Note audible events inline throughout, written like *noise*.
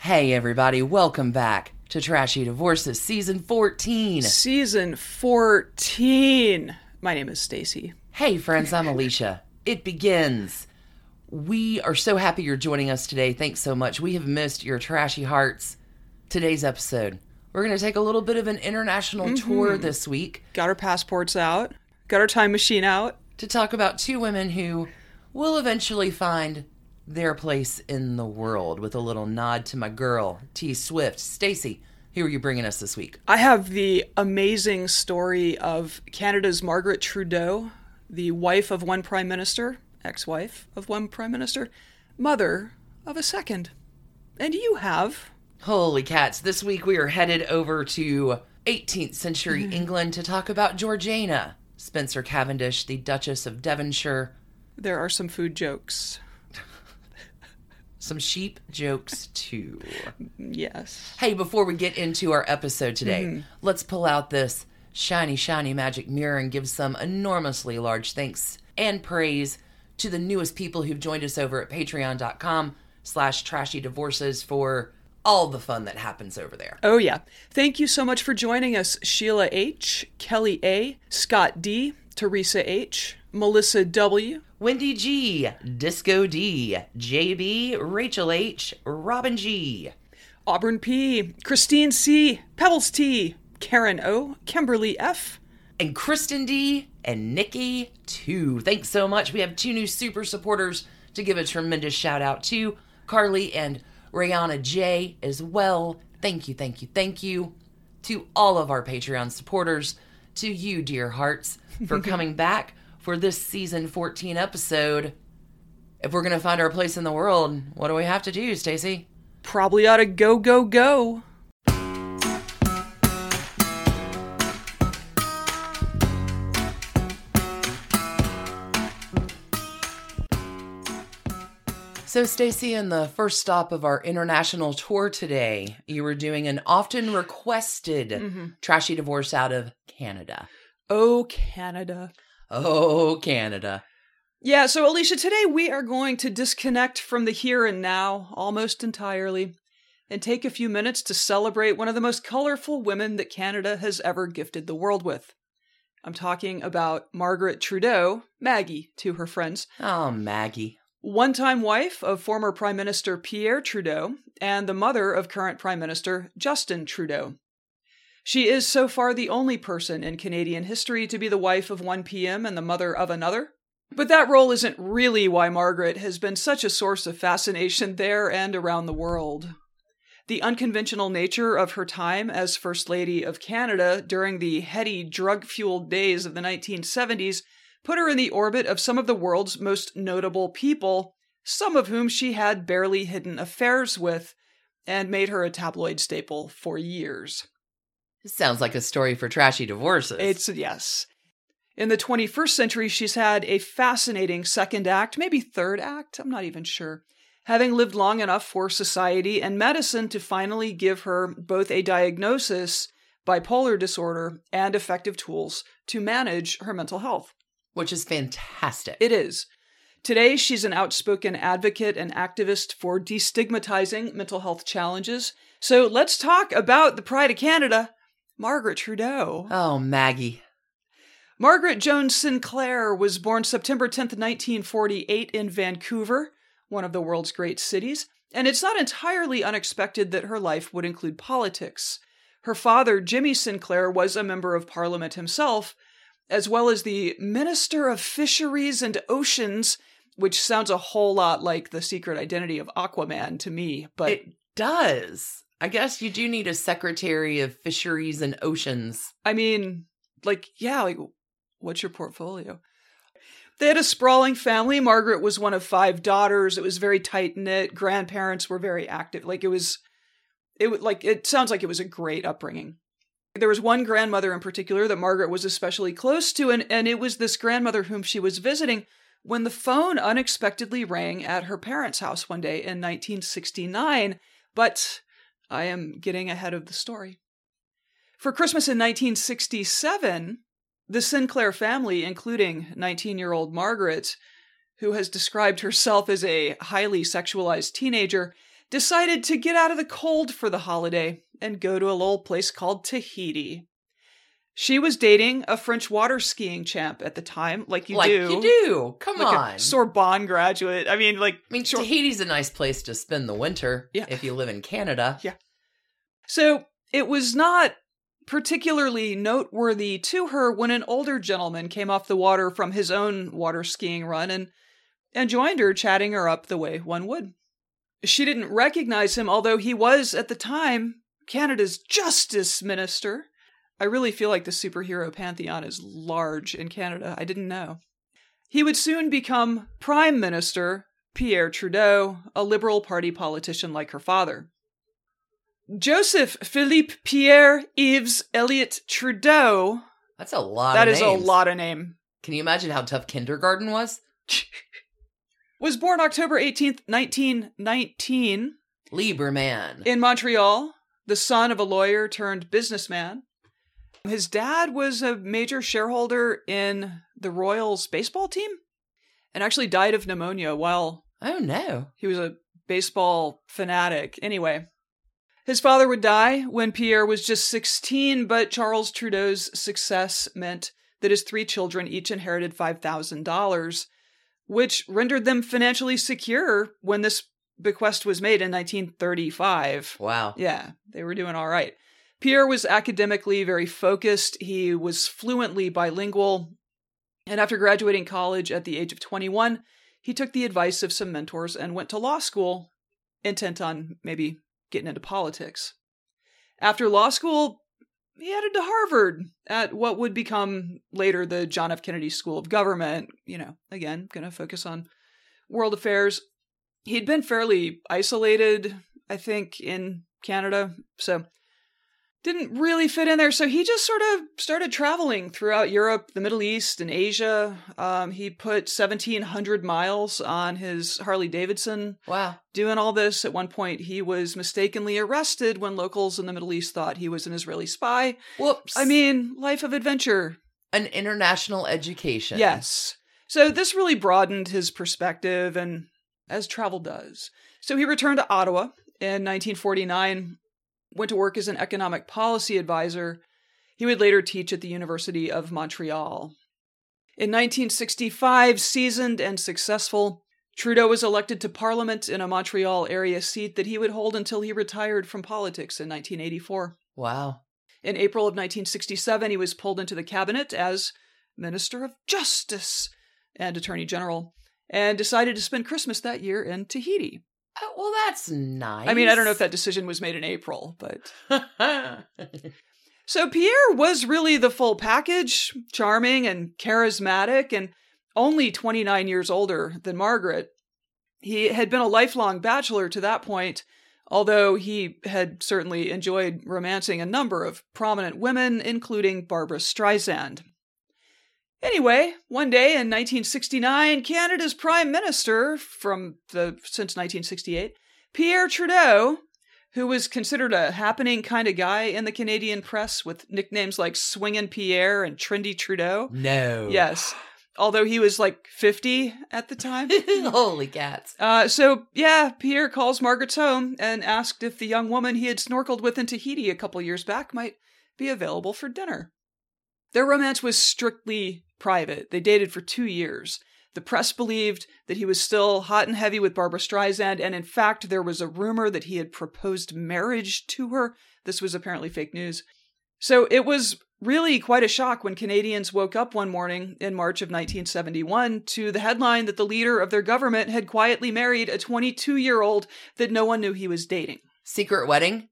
Hey, everybody, welcome back to Trashy Divorces Season 14. Season 14. My name is Stacy. Hey, friends, I'm Alicia. It begins. We are so happy you're joining us today. Thanks so much. We have missed your trashy hearts. Today's episode, we're going to take a little bit of an international mm-hmm. tour this week Got our passports out, got our time machine out. to talk about two women who will eventually find their place in the world with a little nod to my girl, T Swift. Stacy, who are you bringing us this week? I have the amazing story of Canada's Margaret Trudeau, the wife of one prime minister, ex wife of one prime minister, mother of a second. And you have. Holy cats. This week we are headed over to 18th century mm. England to talk about Georgiana, Spencer Cavendish, the Duchess of Devonshire. There are some food jokes. Some sheep jokes too. Yes. Hey, before we get into our episode today, mm-hmm. let's pull out this shiny, shiny magic mirror and give some enormously large thanks and praise to the newest people who've joined us over at patreon.com slash trashy divorces for all the fun that happens over there. Oh, yeah. Thank you so much for joining us, Sheila H., Kelly A., Scott D., Teresa H., Melissa W., Wendy G, Disco D, JB, Rachel H, Robin G. Auburn P., Christine C., Pebbles T., Karen O., Kimberly F., and Kristen D and Nikki too. Thanks so much. We have two new super supporters to give a tremendous shout out to Carly and Rihanna J as well. Thank you, thank you, thank you to all of our Patreon supporters, to you, dear hearts, for *laughs* coming back for this season 14 episode. If we're gonna find our place in the world, what do we have to do, Stacy? probably ought to go, go, go. So, Stacy, in the first stop of our international tour today, you were doing an often requested mm-hmm. trashy divorce out of Canada. Oh, Canada. Oh, Canada. Yeah, so Alicia, today we are going to disconnect from the here and now almost entirely and take a few minutes to celebrate one of the most colorful women that Canada has ever gifted the world with. I'm talking about Margaret Trudeau, Maggie to her friends, Oh, Maggie. one time wife of former Prime Minister Pierre Trudeau and the mother of current Prime Minister Justin Trudeau. She is so far the only person in Canadian history to be the wife of one PM and the mother of another. But that role isn't really why Margaret has been such a source of fascination there and around the world. The unconventional nature of her time as First Lady of Canada during the heady, drug fueled days of the 1970s put her in the orbit of some of the world's most notable people, some of whom she had barely hidden affairs with, and made her a tabloid staple for years. This sounds like a story for trashy divorces. It's yes. In the 21st century, she's had a fascinating second act, maybe third act, I'm not even sure. Having lived long enough for society and medicine to finally give her both a diagnosis, bipolar disorder, and effective tools to manage her mental health. which is fantastic. It is. Today, she's an outspoken advocate and activist for destigmatizing mental health challenges. So let's talk about the pride of Canada, Margaret Trudeau. oh, Maggie. Margaret Jones Sinclair was born September 10th, 1948, in Vancouver, one of the world's great cities, and it's not entirely unexpected that her life would include politics. Her father, Jimmy Sinclair, was a member of parliament himself, as well as the Minister of Fisheries and Oceans, which sounds a whole lot like the secret identity of Aquaman to me, but It does. I guess you do need a Secretary of Fisheries and Oceans. I mean, like, yeah, like, what's your portfolio? They had a sprawling family. Margaret was one of five daughters. It was very tight knit. Grandparents were very active. Like it was, it would like it sounds like it was a great upbringing. There was one grandmother in particular that Margaret was especially close to, and, and it was this grandmother whom she was visiting when the phone unexpectedly rang at her parents' house one day in 1969. But I am getting ahead of the story. For Christmas in 1967, the Sinclair family, including 19 year old Margaret, who has described herself as a highly sexualized teenager, decided to get out of the cold for the holiday and go to a little place called Tahiti. She was dating a French water skiing champ at the time, like you like do. you do. Come like on. Sorbonne graduate. I mean, like, I mean, sure. Tahiti's a nice place to spend the winter Yeah. if you live in Canada. Yeah. So it was not particularly noteworthy to her when an older gentleman came off the water from his own water skiing run and, and joined her, chatting her up the way one would. She didn't recognize him, although he was, at the time, Canada's justice minister. I really feel like the superhero pantheon is large in Canada. I didn't know. He would soon become Prime Minister Pierre Trudeau, a Liberal Party politician like her father. Joseph Philippe Pierre Yves Elliott Trudeau. That's a lot That of is names. a lot of name. Can you imagine how tough kindergarten was? *laughs* Was born October 18th, 1919, Lieberman. in Montreal, the son of a lawyer turned businessman. His dad was a major shareholder in the Royals baseball team and actually died of pneumonia while oh no. He was a baseball fanatic. Anyway, his father would die when Pierre was just 16, but Charles Trudeau's success meant that his three children each inherited $5,000, which rendered them financially secure when this bequest was made in 1935. Wow. Yeah, they were doing all right. Pierre was academically very focused. He was fluently bilingual. And after graduating college at the age of 21, he took the advice of some mentors and went to law school, intent on maybe getting into politics. After law school, he headed to Harvard at what would become later the John F. Kennedy School of Government. You know, again, going to focus on world affairs. He'd been fairly isolated, I think, in Canada, so didn't really fit in there. So he just sort of started traveling throughout Europe, the Middle East, and Asia. Um, he put 1,700 miles on his Harley Davidson Wow. doing all this. At one point, he was mistakenly arrested when locals in the Middle East thought he was an Israeli spy. Whoops. I mean, life of adventure. an international education. Yes. So this really broadened his perspective, and as travel does. So he returned to Ottawa in 1949, went to work as an economic policy advisor. He would later teach at the University of Montreal. In 1965, seasoned and successful, Trudeau was elected to Parliament in a Montreal area seat that he would hold until he retired from politics in 1984. Wow. In April of 1967, he was pulled into the cabinet as Minister of Justice and Attorney General and decided to spend Christmas that year in Tahiti. Oh, well, that's nice. I mean, I don't know if that decision was made in April, but. *laughs* So Pierre was really the full package charming and charismatic, and only 29 years older than Margaret. He had been a lifelong bachelor to that point, although he had certainly enjoyed romancing a number of prominent women, including Barbra Streisand. Anyway, one day in 1969, Canada's Prime Minister from the since 1968, Pierre Trudeau, who was considered a happening kind of guy in the Canadian press with nicknames like Swingin' Pierre and Trendy Trudeau. no. Yes, although he was like 50 at the time. *laughs* Holy cats. Uh, so, yeah, Pierre calls Margaret's home and asked if the young woman he had snorkeled with in Tahiti a couple years back might be available for dinner. Their romance was strictly private. They dated for two years. The press believed that he was still hot and heavy with Barbra Streisand, and in fact, there was a rumor that he had proposed marriage to her. This was apparently fake news. So it was really quite a shock when Canadians woke up one morning in March of 1971 to the headline that the leader of their government had quietly married a 22 year old that no one knew he was dating. Secret wedding?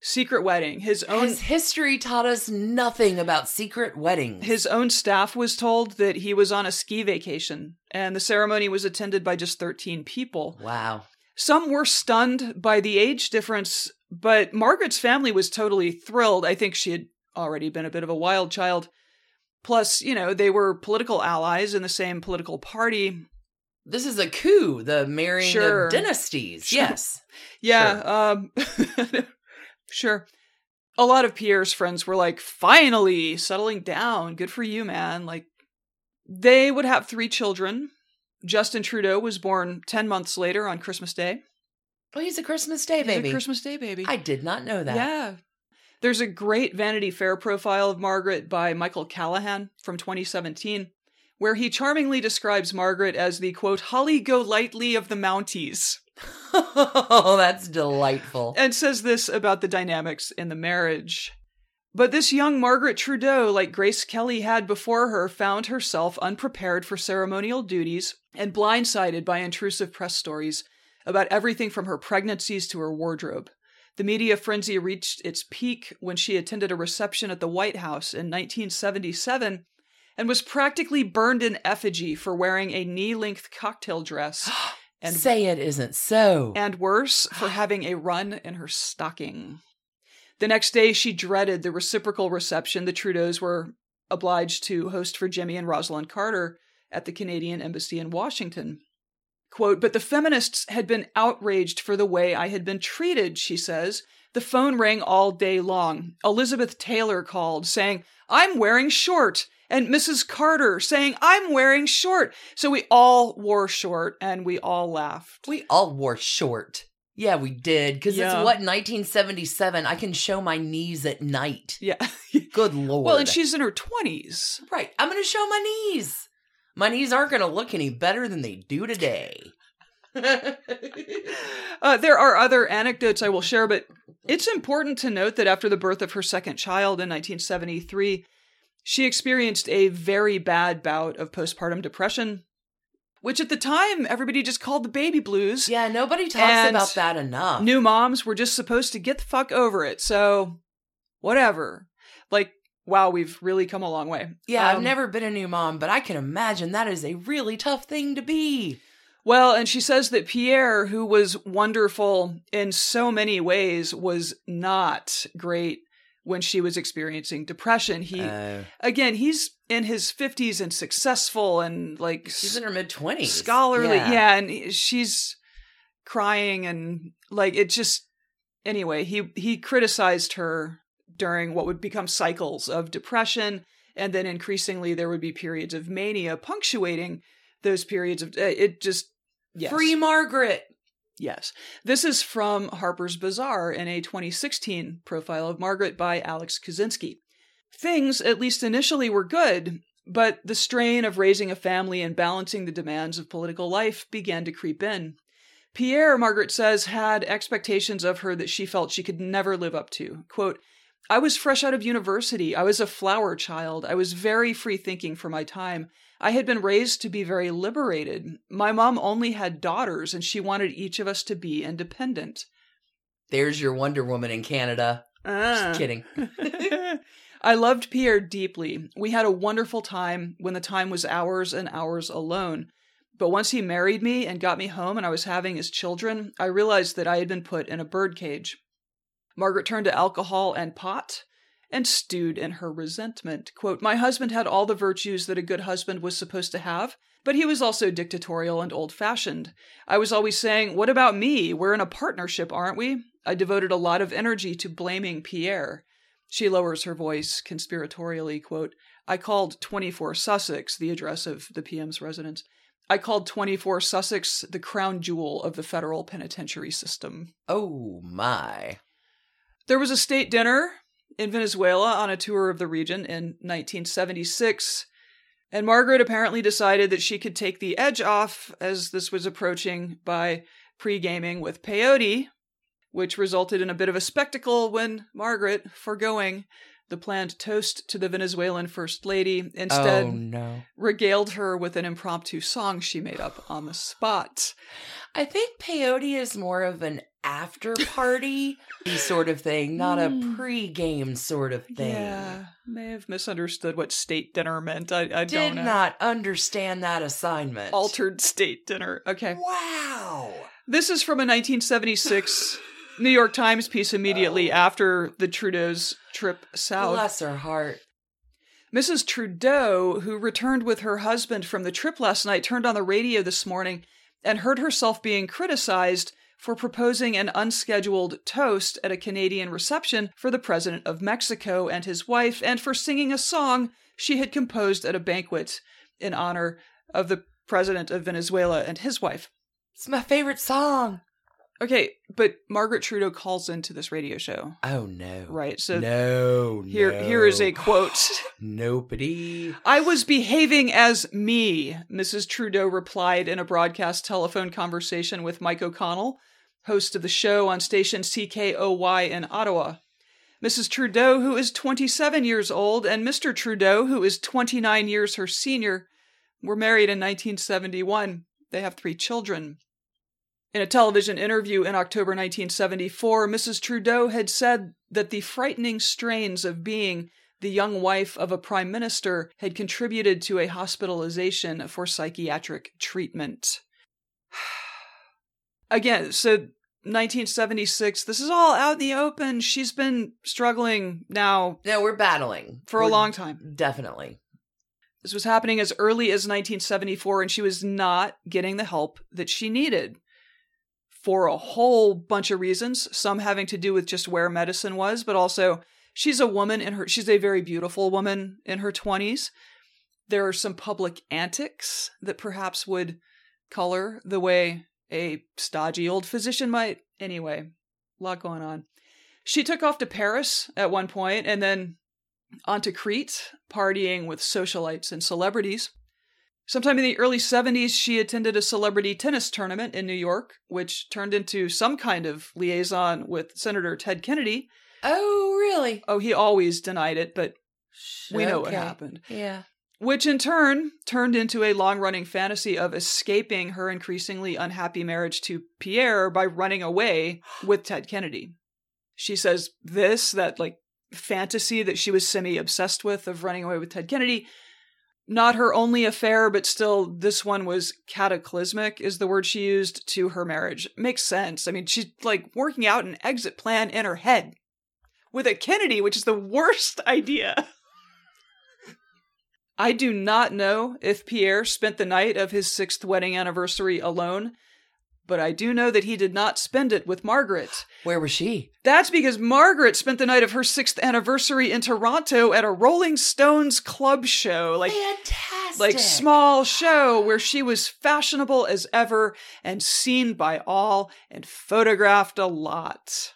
Secret wedding. His own His history taught us nothing about secret weddings. his own staff was told that he was on a ski vacation and the ceremony was attended by just 13 people. wow. Some were stunned by the age difference, but Margaret's family was totally thrilled. I think she had already been a bit of a wild child. Plus, you know, they were political allies in the same political party. This is a coup, the marrying Sure. of dynasties. Sure. Yes. Yeah, um *laughs* sure. A lot of Pierre's friends were like, "Finally, settling down. Good for you, man." Like they would have 3 children. Justin Trudeau was born 10 months later on Christmas Day. Oh, he's a Christmas Day He's baby. a Christmas Day baby. I did not know that. Yeah. There's a great Vanity Fair profile of Margaret by Michael Callahan from 2017, where he charmingly describes Margaret as the quote, Holly Golightly of the Mounties, oh, *laughs* that's delightful. and says this about the dynamics in the marriage. But this young Margaret Trudeau, like Grace Kelly had before her, found herself unprepared for ceremonial duties and blindsided by intrusive press stories about everything from her pregnancies to her wardrobe. The media frenzy reached its peak when she attended a reception at the White House in 1977 and was practically burned in effigy for wearing a knee length cocktail dress *gasps* *gasps* *gasps* and, Say it isn't so. and worse, for having a run in her stocking. The next day, she dreaded the reciprocal reception the Trudeaus were obliged to host for Jimmy and Rosalynn Carter at the Canadian Embassy in Washington. Quote, but the feminists had been outraged for the way I had been treated, she says. The phone rang all day long. Elizabeth Taylor called saying, I'm wearing short. And Mrs. Carter saying, I'm wearing short. So we all wore short and we all laughed. we all wore short. Yeah, we did. Because Yeah. it's what, 1977? I can show my knees at night. Yeah. *laughs* Good lord. well, and she's in her 20s. Right. I'm going to show my knees. My knees aren't going to look any better than they do today. *laughs* Uh, there are other anecdotes I will share, but it's important to note that after the birth of her second child in 1973, she experienced a very bad bout of postpartum depression, which at the time everybody just called the baby blues. yeah, nobody talks about that enough. New moms were just supposed to get the fuck over it. So, whatever. Like, wow, we've really come a long way. yeah, I've Um, never been a new mom, but I can imagine that is a really tough thing to be. Well, and she says that Pierre, who was wonderful in so many ways, was not great when she was experiencing depression. He, Uh, again, he's in his 50s and successful and like she's in her mid 20s. scholarly. Yeah. and she's crying and like it just anyway, he he criticized her during what would become cycles of depression and then increasingly there would be periods of mania punctuating those periods of uh, it just yes. Free Margaret. Yes. This is from Harper's Bazaar in a 2016 profile of Margaret by Alex Kuczynski. Things, at least initially, were good, but the strain of raising a family and balancing the demands of political life began to creep in. Pierre, Margaret says, had expectations of her that she felt she could never live up to. Quote, I was fresh out of university. I was a flower child. I was very free thinking for my time. I had been raised to be very liberated. My mom only had daughters, and she wanted each of us to be independent. There's your Wonder Woman in Canada. Ah. Just kidding. *laughs* *laughs* I loved Pierre deeply. We had a wonderful time when the time was ours and ours alone. But once he married me and got me home and I was having his children, I realized that I had been put in a birdcage. Margaret turned to alcohol and pot and stewed in her resentment. Quote, My husband had all the virtues that a good husband was supposed to have, but he was also dictatorial and old fashioned. I was always saying, What about me? We're in a partnership, aren't we? I devoted a lot of energy to blaming Pierre. She lowers her voice conspiratorially, quote, I called 24 Sussex, the address of the PM's residence. I called 24 Sussex the crown jewel of the federal penitentiary system. Oh my. There was a state dinner in Venezuela on a tour of the region in 1976, and Margaret apparently decided that she could take the edge off as this was approaching by pre gaming with peyote, which resulted in a bit of a spectacle when Margaret, foregoing the planned toast to the Venezuelan First Lady, instead oh no. regaled her with an impromptu song she made up on the spot. I think peyote is more of an after party sort of thing, not a Hmm. pre-game sort of thing. Yeah, may have misunderstood what state dinner meant. I, I Did don't know. not understand that assignment. Altered state dinner. Okay. Wow. This is from a 1976 New York Times piece immediately after the Trudeau's trip south. Bless her heart. Mrs. Trudeau, who returned with her husband from the trip last night, turned on the radio this morning and heard herself being criticized for proposing an unscheduled toast at a Canadian reception for the president of Mexico and his wife, and for singing a song she had composed at a banquet in honor of the president of Venezuela and his wife. It's my favorite song. Okay, but Margaret Trudeau calls into this radio show. Oh no. Right, so no. here no. here is a quote. *sighs* Nobody. I was behaving as me, Mrs. Trudeau replied in a broadcast telephone conversation with Mike O'Connell, host of the show on station CKOY in Ottawa. Mrs. Trudeau, who is 27 years old, and Mr. Trudeau, who is 29 years her senior, were married in 1971. They have three children. In a television interview in October 1974, Mrs. Trudeau had said that the frightening strains of being the young wife of a prime minister had contributed to a hospitalization for psychiatric treatment. *sighs* Again, so 1976, this is all out in the open. She's been struggling now No, we're battling for a We're- long time. Definitely. This was happening as early as 1974, and she was not getting the help that she needed for a whole bunch of reasons. Some having to do with just where medicine was, but also she's a woman in her, she's a very beautiful woman in her 20s. There are some public antics that perhaps would color the way a stodgy old physician might. Anyway, a lot going on. She took off to Paris at one point and then on to Crete, partying with socialites and celebrities. Sometime in the early 70s, she attended a celebrity tennis tournament in New York, which turned into some kind of liaison with Senator Ted Kennedy. Oh, really? Oh, he always denied it, but we know what happened. Yeah. Which in turn turned into a long running fantasy of escaping her increasingly unhappy marriage to Pierre by running away with Ted Kennedy. She says this, that like fantasy that she was semi obsessed with of running away with Ted Kennedy. Not her only affair, but still, this one was cataclysmic, is the word she used to her marriage. Makes sense. I mean, she's like working out an exit plan in her head with a Kennedy, which is the worst *laughs* idea. I do not know if Pierre spent the night of his sixth wedding anniversary alone, but I do know that he did not spend it with Margaret. Where was she? That's because Margaret spent the night of her sixth anniversary in Toronto at a Rolling Stones club show. Like, Fantastic. like small show where she was fashionable as ever and seen by all and photographed a lot.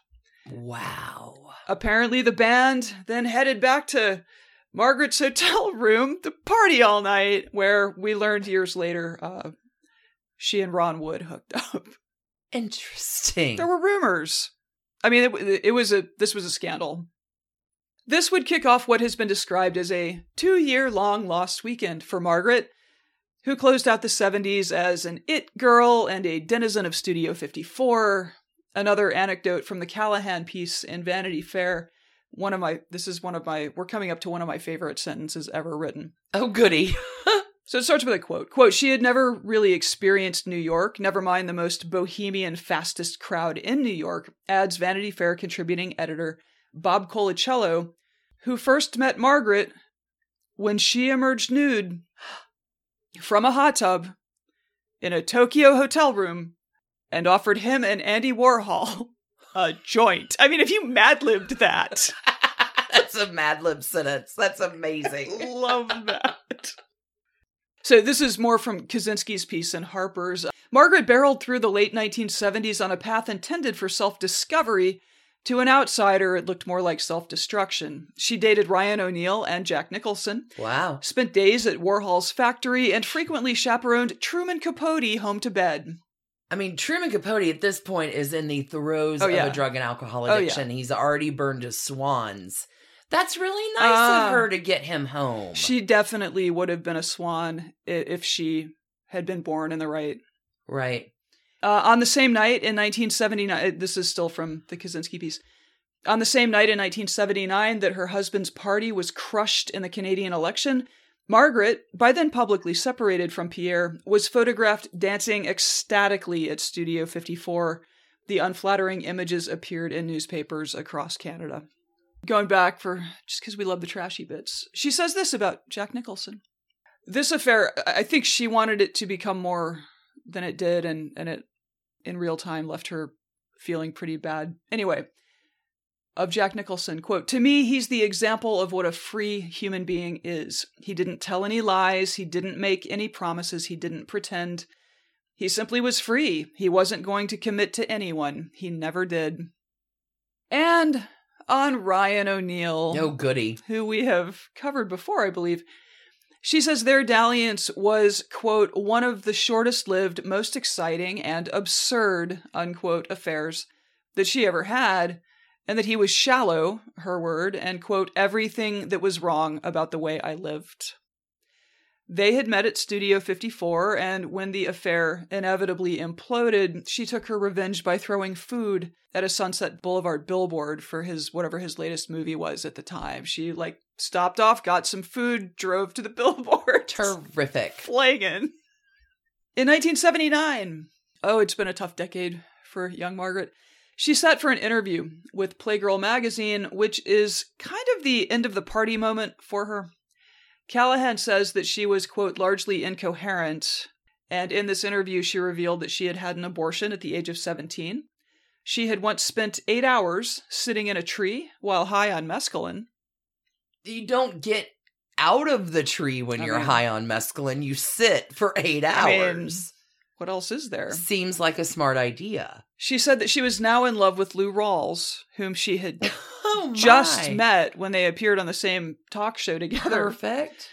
Wow. Apparently, the band then headed back to Margaret's hotel *laughs* room to party all night, where we learned years later uh, she and Ron Wood hooked *laughs* up. Interesting. There were rumors. I mean, it, it was a this was a scandal. This would kick off what has been described as a two-year-long lost weekend for Margaret, who closed out the 70s as an it girl and a denizen of Studio 54. Another anecdote from the Callahan piece in Vanity Fair. One of my this is one of my we're coming up to one of my favorite sentences ever written. oh, goody. *laughs* So it starts with a quote. Quote, she had never really experienced New York, never mind the most bohemian, fastest crowd in New York, adds Vanity Fair contributing editor Bob Colacello, who first met Margaret when she emerged nude from a hot tub in a Tokyo hotel room and offered him and Andy Warhol *laughs* a joint. I mean, if you mad libbed that, *laughs* That's a Mad Lib sentence. That's amazing. *laughs* love that. So this is more from Kuczynski's piece in Harper's. Margaret barreled through the late 1970s on a path intended for self-discovery. To an outsider, it looked more like self-destruction. She dated Ryan O'Neal and Jack Nicholson, wow. spent days at Warhol's factory, and frequently chaperoned Truman Capote home to bed. I mean, Truman Capote at this point is in the throes Oh, yeah. of a drug and alcohol Oh, yeah. addiction. He's already burned his swans. That's really nice Ah. of her to get him home. She definitely would have been a swan if she had been born in the right. right. Uh, on the same night in 1979, this is still from the Kuczynski piece. On the same night in 1979 that her husband's party was crushed in the Canadian election, Margaret, by then publicly separated from Pierre, was photographed dancing ecstatically at Studio 54. The unflattering images appeared in newspapers across Canada. Going back for just because we love the trashy bits, she says this about Jack Nicholson. This affair, I think she wanted it to become more than it did, and, and it in real time left her feeling pretty bad. Anyway, of Jack Nicholson, quote, To me, he's the example of what a free human being is. He didn't tell any lies, he didn't make any promises, he didn't pretend. He simply was free. He wasn't going to commit to anyone. He never did. And on Ryan O'Neal No goody. who we have covered before, I believe. She says their dalliance was, quote, one of the shortest lived, most exciting, and absurd, unquote, affairs that she ever had, and that he was shallow, her word, and, quote, everything that was wrong about the way I lived. They had met at Studio 54, and when the affair inevitably imploded, she took her revenge by throwing food at a Sunset Boulevard billboard for his whatever his latest movie was at the time. She like stopped off, got some food, drove to the *laughs* billboard. Terrific. Flagging. In 1979, oh, it's been a tough decade for young Margaret. She sat for an interview with Playgirl magazine, which is kind of the end of the party moment for her. Callahan says that she was, quote, largely incoherent, and in this interview, she revealed that she had had an abortion at the age of 17. She had once spent eight hours sitting in a tree while high on mescaline. You don't get out of the tree when I you're mean- high on mescaline. You sit for eight I mean, hours. What else is there? Seems like a smart idea. She said that she was now in love with Lou Rawls, whom she had *laughs* Oh just met when they appeared on the same talk show together. Perfect.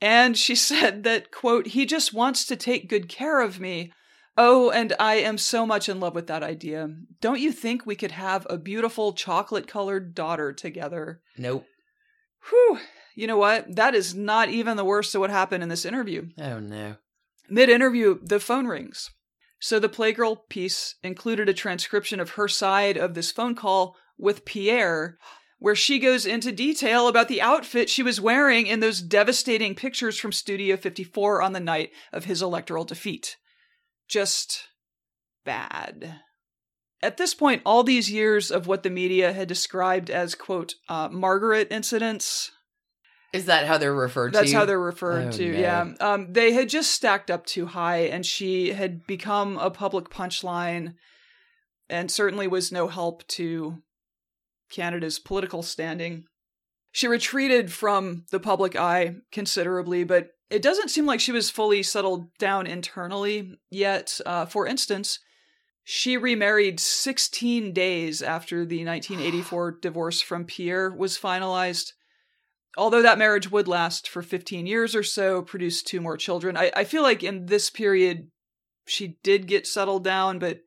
And she said that, quote, he just wants to take good care of me. Oh, and I am so much in love with that idea. Don't you think we could have a beautiful chocolate colored daughter together? Nope. Whew. You know what? That is not even the worst of what happened in this interview. Oh no. Mid interview, the phone rings. So the Playgirl piece included a transcription of her side of this phone call with Pierre, where she goes into detail about the outfit she was wearing in those devastating pictures from Studio 54 on the night of his electoral defeat. Just bad. At this point, all these years of what the media had described as, quote, uh, Margaret incidents, Is that how they're referred that's to? That's how they're referred Oh, to. no. Yeah. Um, they had just stacked up too high, and she had become a public punchline, and certainly was no help to Canada's political standing. She retreated from the public eye considerably, but it doesn't seem like she was fully settled down internally yet. Uh, for instance, she remarried 16 days after the 1984 divorce from Pierre was finalized although that marriage would last for 15 years or so, produce two more children. I, I feel like in this period, she did get settled down, but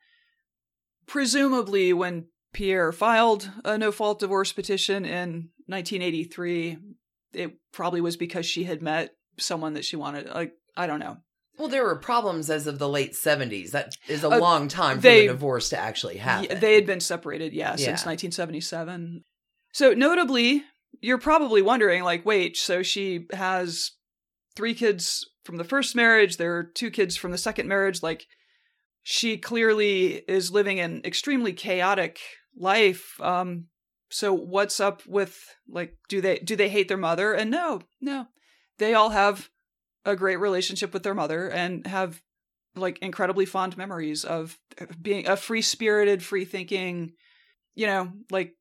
presumably when Pierre filed a no fault divorce petition in 1983, it probably was because she had met someone that she wanted. Like, I don't know. Well, there were problems as of the late 70s. That is a Uh, long time for they- the divorce to actually happen. They had been separated, yeah, Yeah. since 1977. So, notably, you're probably wondering, like, wait, so she has three kids from the first marriage, there are two kids from the second marriage. Like, she clearly is living an extremely chaotic life. Um, so what's up with like, do they do they hate their mother? And no, no, they all have a great relationship with their mother and have like incredibly fond memories of being a free spirited, free thinking, you know, like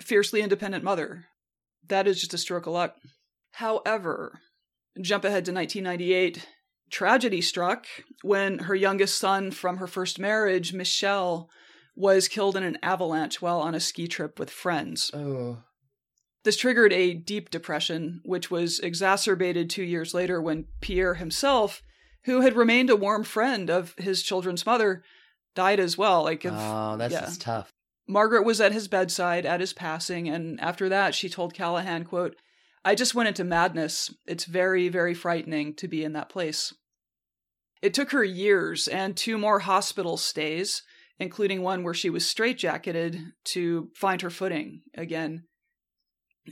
fiercely independent mother. That is just a stroke of luck. However, jump ahead to 1998, tragedy struck when her youngest son from her first marriage, Michel, was killed in an avalanche while on a ski trip with friends. oh. This triggered a deep depression, which was exacerbated two years later when Pierre himself, who had remained a warm friend of his children's mother, died as well. Like, of, oh, that's yeah. just tough. Margaret was at his bedside at his passing, and after that, she told Callahan, quote, I just went into madness. It's very, very frightening to be in that place. It took her years and two more hospital stays, including one where she was straitjacketed, to find her footing again.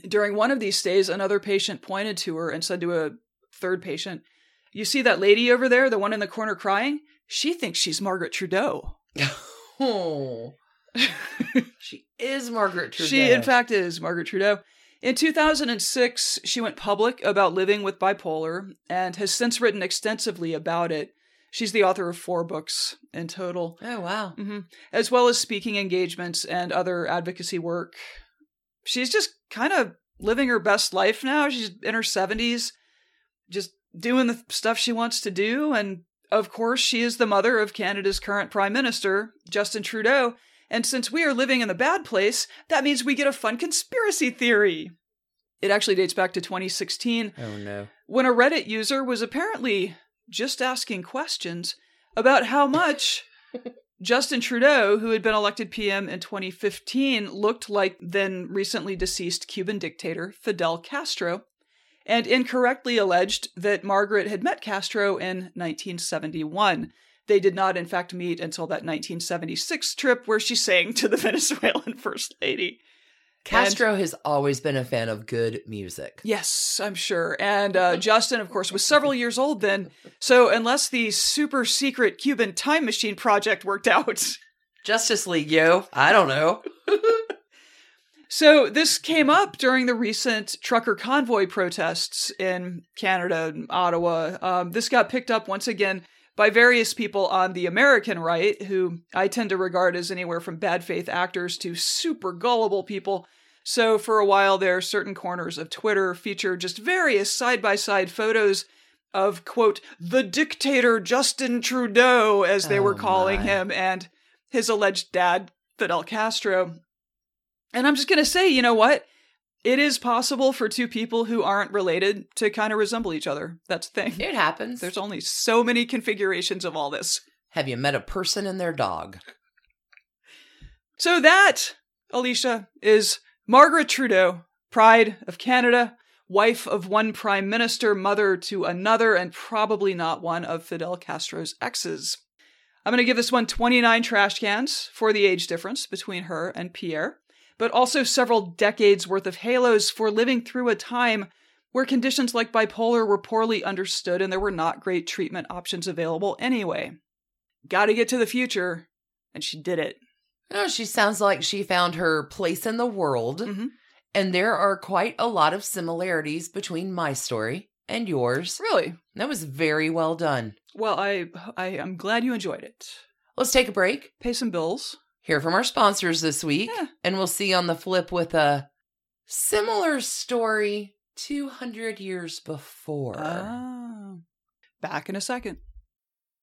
During one of these stays, another patient pointed to her and said to a third patient, You see that lady over there, the one in the corner crying? She thinks she's Margaret Trudeau. *laughs* oh. *laughs* she is Margaret Trudeau. She, in fact, is Margaret Trudeau. In 2006, she went public about living with bipolar and has since written extensively about it. She's the author of four books in total. Oh, wow. Mm-hmm. As well as speaking engagements and other advocacy work. She's just kind of living her best life now. She's in her 70s, just doing the stuff she wants to do. And of course, she is the mother of Canada's current Prime Minister, Justin Trudeau. And since we are living in the bad place, that means we get a fun conspiracy theory. It actually dates back to 2016. Oh, no. When a Reddit user was apparently just asking questions about how much *laughs* Justin Trudeau, who had been elected PM in 2015, looked like then recently deceased Cuban dictator Fidel Castro, and incorrectly alleged that Margaret had met Castro in 1971. They did not, in fact, meet until that 1976 trip where she sang to the *laughs* Venezuelan First Lady. Castro and, has always been a fan of good music. Yes, I'm sure. And uh, *laughs* Justin, of course, was several years old then. So, unless the super secret Cuban time machine project worked out. Justice League, yo. I don't know. *laughs* so, this came up during the recent trucker convoy protests in Canada, and Ottawa. Um, this got picked up once again by various people on the American right, who I tend to regard as anywhere from bad faith actors to super gullible people so for a while there, certain corners of Twitter featured just various side by side photos of, quote, the dictator Justin Trudeau, as they oh were calling my. him, and his alleged dad, Fidel Castro. And I'm just going to say, you know what? It is possible for two people who aren't related to kind of resemble each other. That's the thing. It happens. There's only so many configurations of all this. Have you met a person and their dog? So that, Alicia, is Margaret Trudeau, pride of Canada, wife of one prime minister, mother to another, and probably not one of Fidel Castro's exes. I'm going to give this one 29 trash cans for the age difference between her and Pierre, but also several decades worth of halos for living through a time where conditions like bipolar were poorly understood and there were not great treatment options available anyway. Gotta get to the future, and she did it. You know, she sounds like she found her place in the world. Mm-hmm. And there are quite a lot of similarities between my story and yours. Really? That was very well done. Well, I I am glad you enjoyed it. Let's take a break. Pay some bills. Hear from our sponsors this week. Yeah. And we'll see you on the flip with a similar story 200 years before. Oh. Back in a second.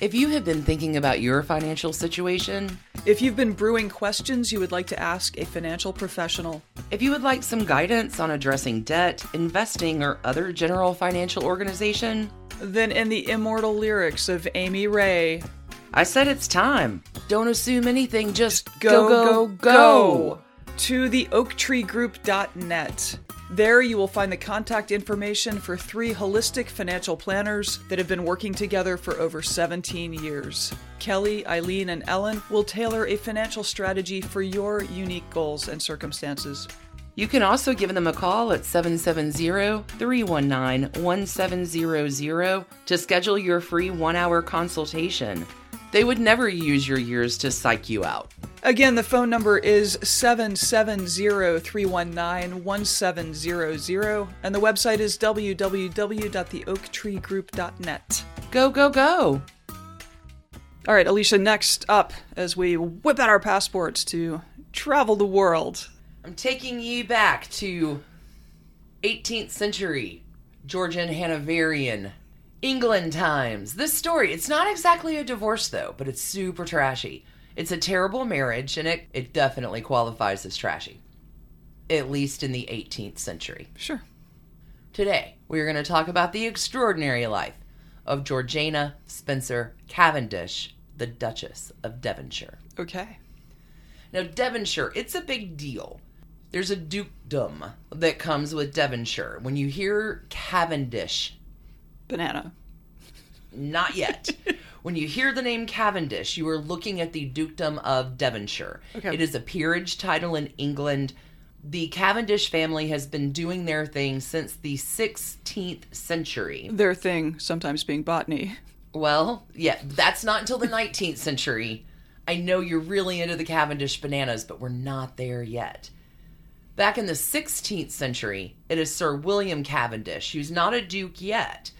If you have been thinking about your financial situation, if you've been brewing questions you would like to ask a financial professional, if you would like some guidance on addressing debt, investing, or other general financial organization, then in the immortal lyrics of Amy Ray, I said it's time. Don't assume anything, just go, go, go. go. To the oaktreegroup.net. There you will find the contact information for three holistic financial planners that have been working together for over 17 years. Kelly, Eileen, and Ellen will tailor a financial strategy for your unique goals and circumstances. You can also give them a call at 770 319 1700 to schedule your free one hour consultation. They would never use your years to psych you out. Again, the phone number is 770-319-1700 and the website is www.theoaktreegroup.net. Go, go, go! All right, Alicia, next up as we whip out our passports to travel the world. I'm taking you back to 18th century Georgian Hanoverian England times. This story, it's not exactly a divorce though, but it's super trashy. It's a terrible marriage and it, it definitely qualifies as trashy. At least in the 18th century. Sure. Today, we are going to talk about the extraordinary life of Georgiana Spencer Cavendish, the Duchess of Devonshire. Okay. Now, Devonshire, it's a big deal. There's a dukedom that comes with Devonshire. When you hear Cavendish, Banana. not yet. *laughs* when you hear the name Cavendish, you are looking at the dukedom of Devonshire. Okay. It is a peerage title in England. The Cavendish family has been doing their thing since the 16th century. Their thing sometimes being botany. Well, yeah, that's not until the 19th century. I know you're really into the Cavendish bananas, but we're not there yet. Back in the 16th century, it is Sir William Cavendish, who's not a duke yet,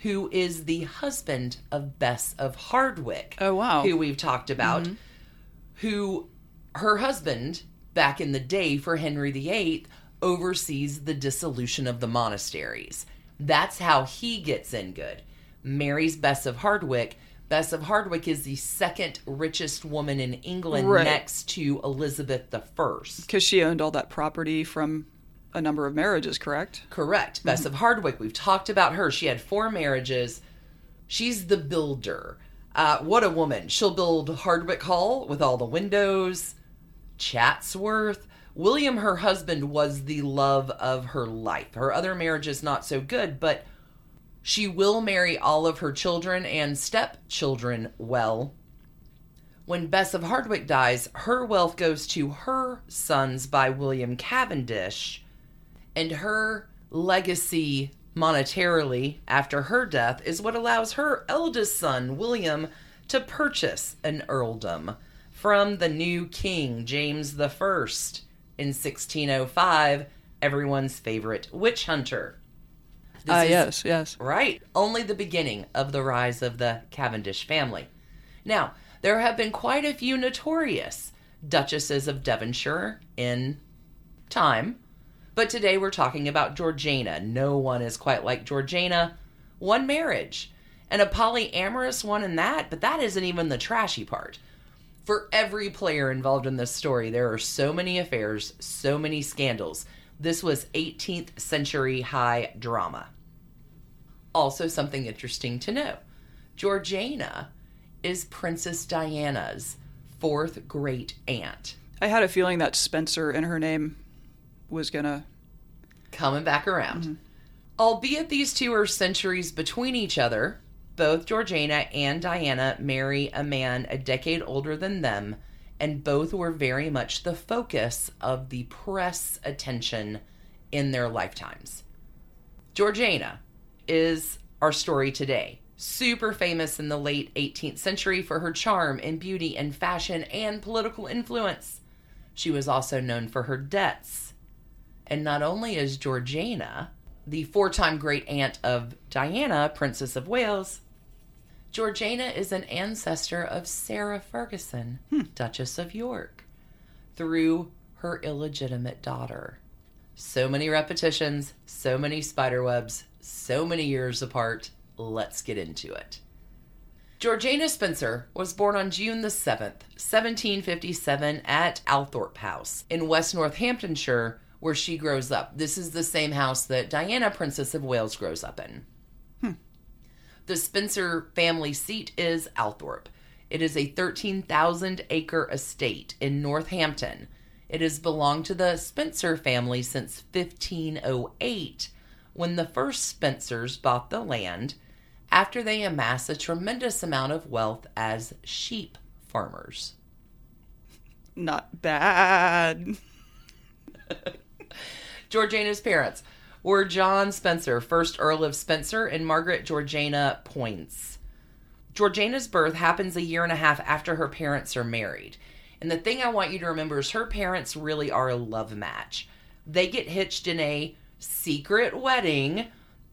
who is the husband of Bess of Hardwick. Oh, wow. Who we've talked about. Mm-hmm. Who her husband, back in the day for Henry VIII, oversees the dissolution of the monasteries. That's how he gets in good. Marries Bess of Hardwick. Bess of Hardwick is the second richest woman in England Right. next to Elizabeth I. Because she owned all that property from a number of marriages, correct? Correct. Bess of Hardwick. We've talked about her. She had four marriages. She's the builder. Uh, what a woman. She'll build Hardwick Hall with all the windows. Chatsworth. William, her husband, was the love of her life. Her other marriages, not so good, but she will marry all of her children and stepchildren well. When Bess of Hardwick dies, her wealth goes to her sons by William Cavendish, and her legacy monetarily after her death is what allows her eldest son, William, to purchase an earldom from the new king, James I, in 1605, everyone's favorite witch hunter. Ah, is- yes, yes. Right. Only the beginning of the rise of the Cavendish family. Now, there have been quite a few notorious Duchesses of Devonshire in time, but today we're talking about Georgiana. No one is quite like Georgiana. One marriage, and a polyamorous one in that, but that isn't even the trashy part. For every player involved in this story, there are so many affairs, so many scandals. This was 18th century high drama. Also, something interesting to know Georgiana is Princess Diana's fourth great aunt. I had a feeling that Spencer in her name was gonna. Coming back around. Mm-hmm. Albeit these two are centuries between each other, both Georgiana and Diana marry a man a decade older than them, and both were very much the focus of the press attention in their lifetimes. Georgiana is our story today. Super famous in the late 18th century for her charm and beauty and fashion and political influence. She was also known for her debts. And not only is Georgiana the four time great aunt of Diana, Princess of Wales, Georgiana is an ancestor of Sarah Ferguson, hmm. Duchess of York, through her illegitimate daughter. So many repetitions, so many spiderwebs, so many years apart. Let's get into it. Georgiana Spencer was born on June the 7th, 1757, at Althorp House in West Northamptonshire, where she grows up. This is the same house that Diana, Princess of Wales, grows up in. Hmm. The Spencer family seat is Althorp. It is a 13,000 acre estate in Northampton. It has belonged to the Spencer family since 1508, when the first Spencers bought the land after they amassed a tremendous amount of wealth as sheep farmers. Not bad. *laughs* Georgiana's parents were John Spencer, first Earl of Spencer, and Margaret Georgiana Poyntz. Georgiana's birth happens a year and a half after her parents are married. And the thing I want you to remember is her parents really are a love match. They get hitched in a secret wedding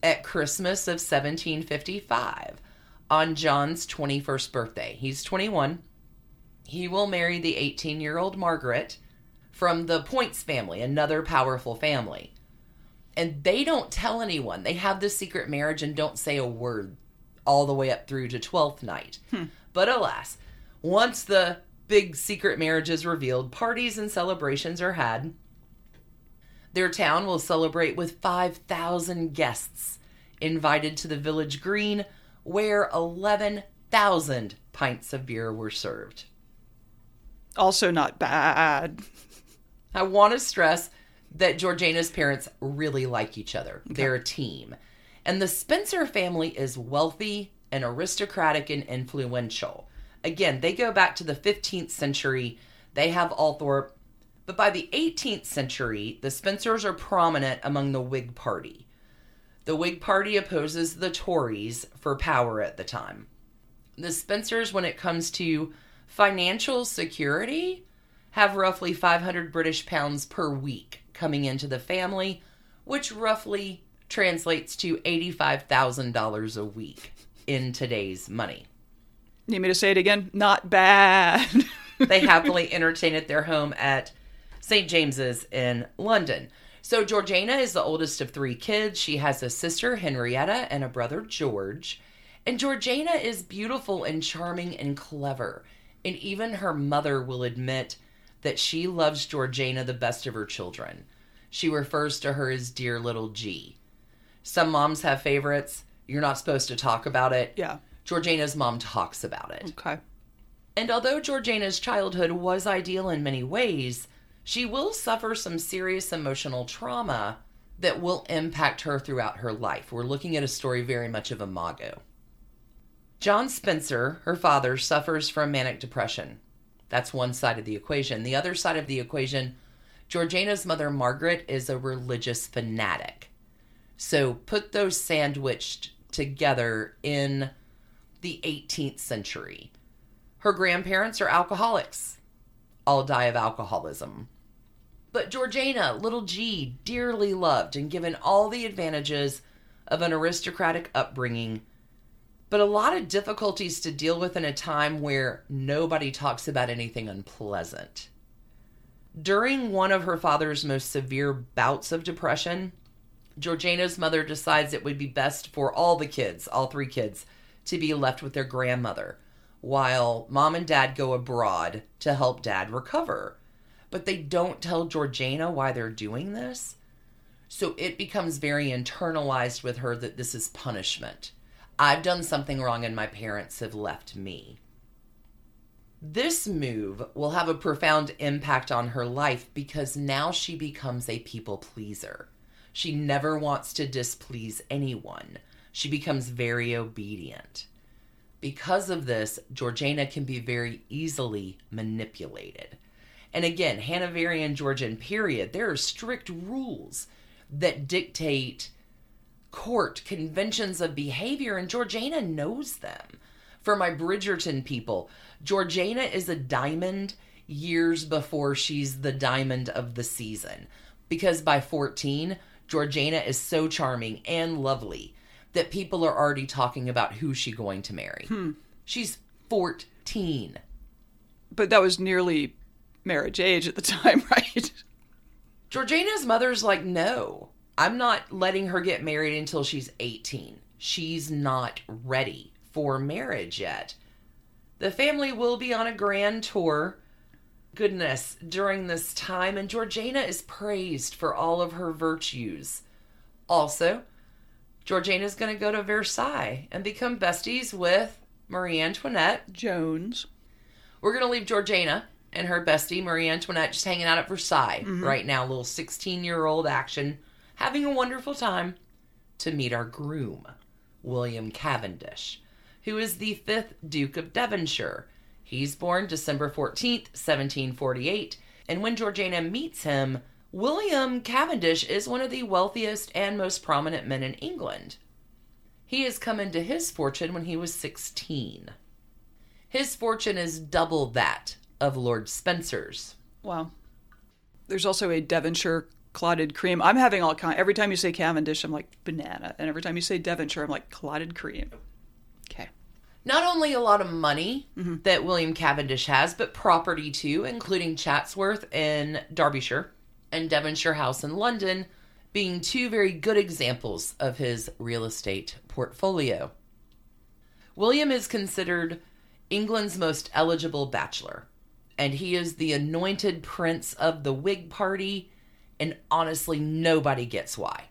at Christmas of 1755 on John's 21st birthday. He's 21. He will marry the 18 year old Margaret from the Poyntz family, another powerful family. And they don't tell anyone. They have this secret marriage and don't say a word all the way up through to 12th night. Hmm. But alas, once the big secret marriage is revealed, parties and celebrations are had. Their town will celebrate with 5,000 guests invited to the village green, where 11,000 pints of beer were served. Also not bad. I want to stress that Georgiana's parents really like each other. They're a team. And the Spencer family is wealthy and aristocratic and influential. Again, they go back to the 15th century. They have Althorp. But by the 18th century, the Spencers are prominent among the Whig Party. The Whig Party opposes the Tories for power at the time. The Spencers, when it comes to financial security, have roughly 500 British pounds per week coming into the family, which roughly translates to $85,000 a week in today's money. Need me to say it again? Not bad. *laughs* They happily entertain at their home at St. James's in London. So Georgiana is the oldest of three kids. She has a sister, Henrietta, and a brother, George. And Georgiana is beautiful and charming and clever. And even her mother will admit that she loves Georgiana the best of her children. She refers to her as dear little G. Some moms have favorites. You're not supposed to talk about it. yeah. Georgiana's mom talks about it. Okay. And although Georgiana's childhood was ideal in many ways, she will suffer some serious emotional trauma that will impact her throughout her life. We're looking at a story very much of imago. John Spencer, her father, suffers from manic depression. That's one side of the equation. The other side of the equation, Georgiana's mother, Margaret, is a religious fanatic. So put those sandwiched together in the 18th century. Her grandparents are alcoholics. All die of alcoholism. But Georgiana, little G, dearly loved and given all the advantages of an aristocratic upbringing, but a lot of difficulties to deal with in a time where nobody talks about anything unpleasant. During one of her father's most severe bouts of depression, Georgiana's mother decides it would be best for all the kids, all three kids, to be left with their grandmother while mom and dad go abroad to help dad recover. But they don't tell Georgiana why they're doing this. So it becomes very internalized with her that this is punishment. I've done something wrong and my parents have left me. This move will have a profound impact on her life because now she becomes a people pleaser. She never wants to displease anyone. She becomes very obedient. Because of this, Georgiana can be very easily manipulated. And again, Hanoverian Georgian period, there are strict rules that dictate court conventions of behavior, and Georgiana knows them. For my Bridgerton people, Georgiana is a diamond years before she's the diamond of the season. Because by 14, Georgiana is so charming and lovely that people are already talking about who she's going to marry. Hmm. She's 14. But that was nearly marriage age at the *laughs* time, right? Georgiana's mother's like, no, I'm not letting her get married until she's 18. She's not ready for marriage yet. The family will be on a grand tour. Goodness, during this time, and Georgiana is praised for all of her virtues. Also, Georgiana's going to go to Versailles and become besties with Marie Antoinette. Jones. We're going to leave Georgiana and her bestie Marie Antoinette just hanging out at Versailles mm-hmm. right now, little 16 year old action, having a wonderful time to meet our groom, William Cavendish, who is the fifth Duke of Devonshire. He's born December 14th, 1748, and when Georgiana meets him, William Cavendish is one of the wealthiest and most prominent men in England. He has come into his fortune when he was 16. His fortune is double that of Lord Spencer's. Wow. There's also a Devonshire clotted cream. I'm having all kind. Every time you say Cavendish, I'm like banana, and every time you say Devonshire, I'm like clotted cream. Okay. Not only a lot of money mm-hmm. that William Cavendish has, but property too, including Chatsworth in Derbyshire and Devonshire House in London, being two very good examples of his real estate portfolio. William is considered England's most eligible bachelor, and he is the anointed prince of the Whig Party, and honestly, nobody gets why.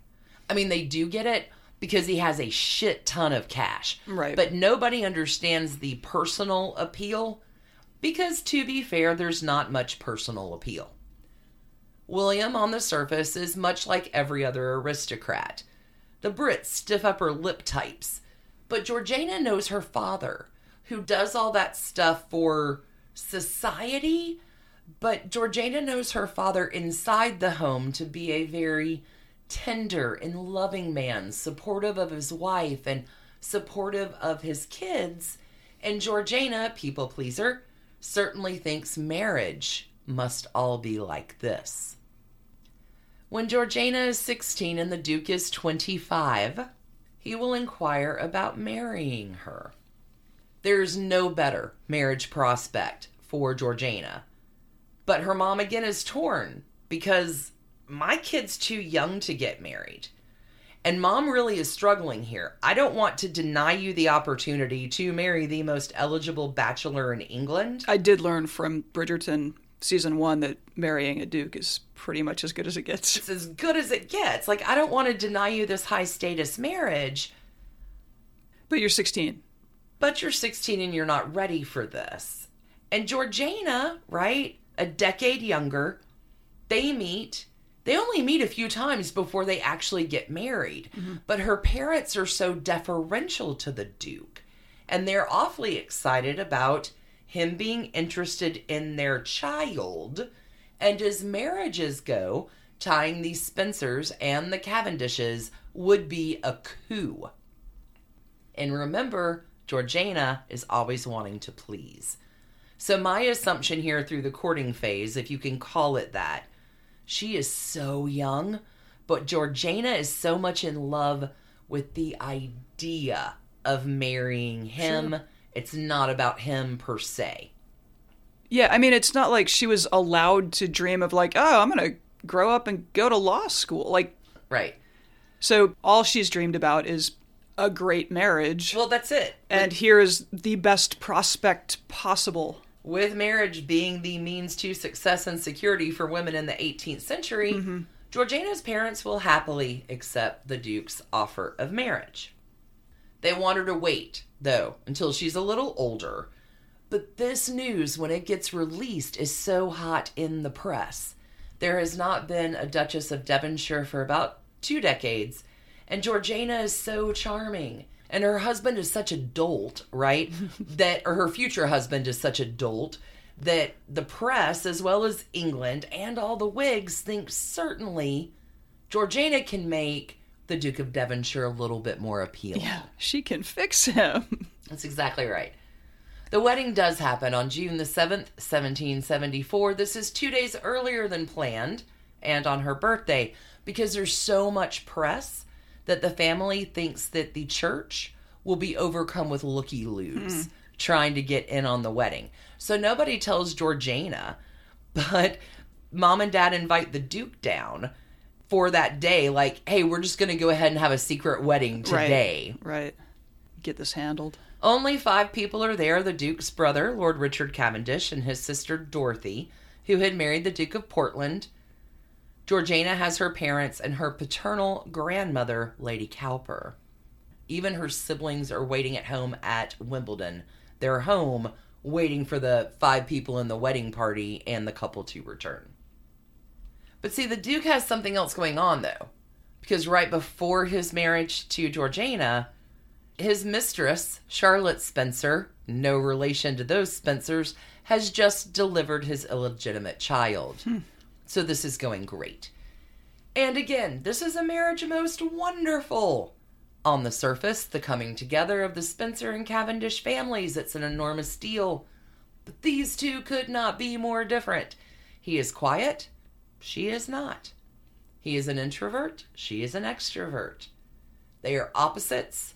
I mean, they do get it because he has a shit ton of cash. Right. But nobody understands the personal appeal because, to be fair, there's not much personal appeal. William, on the surface, is much like every other aristocrat. The Brits stiff upper lip types. But Georgiana knows her father, who does all that stuff for society. But Georgiana knows her father inside the home to be a very tender and loving man, supportive of his wife and supportive of his kids. And Georgiana, people pleaser, certainly thinks marriage must all be like this. When Georgiana is 16 and the Duke is 25, he will inquire about marrying her. There's no better marriage prospect for Georgiana. But her mom again is torn because my kid's too young to get married. And mom really is struggling here. I don't want to deny you the opportunity to marry the most eligible bachelor in England. I did learn from Bridgerton season one that marrying a duke is pretty much as good as it gets. It's as good as it gets. Like, I don't want to deny you this high status marriage, But you're 16. but you're 16 and you're not ready for this. And Georgiana, right? A decade younger, they meet. They only meet a few times before they actually get married. Mm-hmm. But her parents are so deferential to the Duke. And they're awfully excited about him being interested in their child. And as marriages go, tying the Spencers and the Cavendishes would be a coup. And remember, Georgiana is always wanting to please. So, my assumption here through the courting phase, if you can call it that, she is so young, but Georgiana is so much in love with the idea of marrying him. It's not about him per se. Yeah, I mean, it's not like she was allowed to dream of, like, oh, I'm going to grow up and go to law school. Like, Right. so all she's dreamed about is a great marriage. Well, that's it. and here is the best prospect possible. With marriage being the means to success and security for women in the 18th century, mm-hmm. Georgiana's parents will happily accept the Duke's offer of marriage. They want her to wait, though, until she's a little older. But this news, when it gets released, is so hot in the press. There has not been a Duchess of Devonshire for about two decades, and Georgiana is so charming. And her husband is such a dolt, right? *laughs* that, or her future husband is such a dolt that the press, as well as England and all the Whigs, think certainly Georgiana can make the Duke of Devonshire a little bit more appealing. Yeah, she can fix him. *laughs* That's exactly right. The wedding does happen on June the 7th, 1774. This is two days earlier than planned and on her birthday because there's so much press that the family thinks that the church will be overcome with looky loos hmm. trying to get in on the wedding. So nobody tells Georgiana, but mom and dad invite the Duke down for that day. Like, hey, we're just going to go ahead and have a secret wedding today. Right. Right. Get this handled. Only five people are there the Duke's brother, Lord Richard Cavendish, and his sister Dorothy, who had married the Duke of Portland. Georgiana has her parents and her paternal grandmother, Lady Cowper. Even her siblings are waiting at home at Wimbledon, their home waiting for the five people in the wedding party and the couple to return. But see, the Duke has something else going on though. Because right before his marriage to Georgiana, his mistress, Charlotte Spencer, no relation to those Spencers, has just delivered his illegitimate child. Hmm. So this is going great. And again, this is a marriage most wonderful. On the surface, the coming together of the Spencer and Cavendish families, it's an enormous deal. But these two could not be more different. He is quiet, she is not. He is an introvert, she is an extrovert. They are opposites.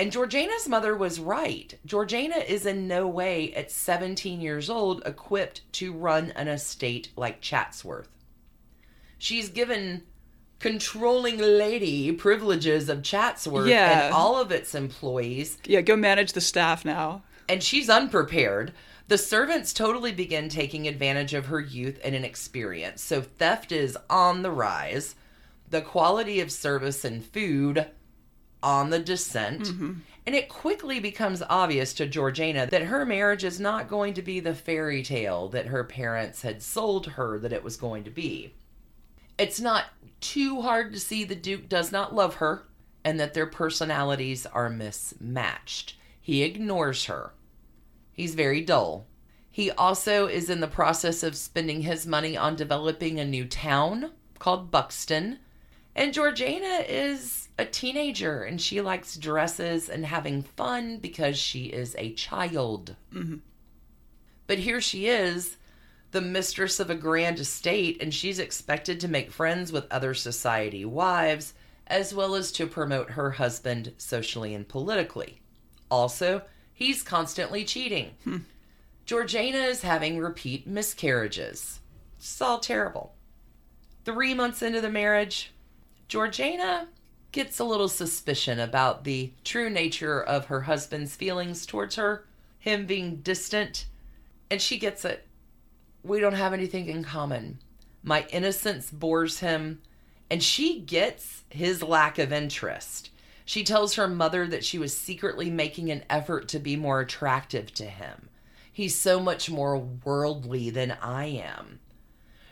And Georgiana's mother was right. Georgiana is in no way, at 17 years old, equipped to run an estate like Chatsworth. She's given controlling lady privileges of Chatsworth Yeah. and all of its employees, Yeah, go manage the staff now. and she's unprepared. The servants totally begin taking advantage of her youth and inexperience. So theft is on the rise. The quality of service and food on the descent. Mm-hmm. And it quickly becomes obvious to Georgiana that her marriage is not going to be the fairy tale that her parents had sold her that it was going to be. It's not too hard to see the Duke does not love her and that their personalities are mismatched. He ignores her. He's very dull. He also is in the process of spending his money on developing a new town called Buxton. And Georgiana is a teenager and she likes dresses and having fun because she is a child. Mm-hmm. But here she is, the mistress of a grand estate, and she's expected to make friends with other society wives, as well as to promote her husband socially and politically. Also, he's constantly cheating. Hmm. Georgiana is having repeat miscarriages. It's all terrible. Three months into the marriage, Georgiana gets a little suspicion about the true nature of her husband's feelings towards her, him being distant, and she gets it. We don't have anything in common. My innocence bores him, and she gets his lack of interest. She tells her mother that she was secretly making an effort to be more attractive to him. He's so much more worldly than I am.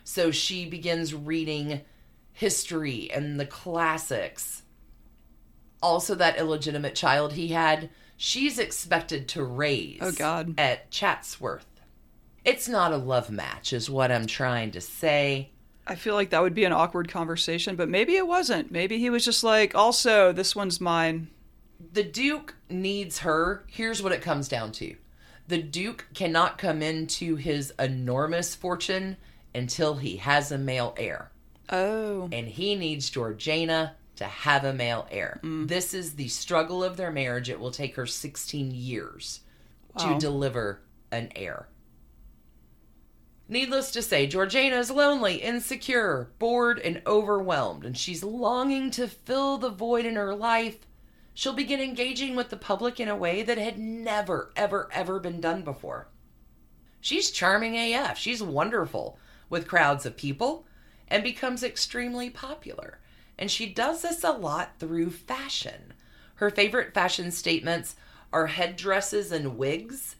So she begins reading history and the classics. Also, that illegitimate child he had, she's expected to raise Oh, God. at Chatsworth. It's not a love match, is what I'm trying to say. I feel like that would be an awkward conversation, but maybe it wasn't. Maybe he was just like, also, this one's mine. The Duke needs her. Here's what it comes down to the Duke cannot come into his enormous fortune until he has a male heir. Oh. and he needs Georgiana to have a male heir. Mm. This is the struggle of their marriage. It will take her 16 years Wow. to deliver an heir. Needless to say, Georgiana is lonely, insecure, bored, and overwhelmed, and she's longing to fill the void in her life. She'll begin engaging with the public in a way that had never, ever, ever been done before. She's charming AF. She's wonderful with crowds of people and becomes extremely popular. And she does this a lot through fashion. Her favorite fashion statements are headdresses and wigs.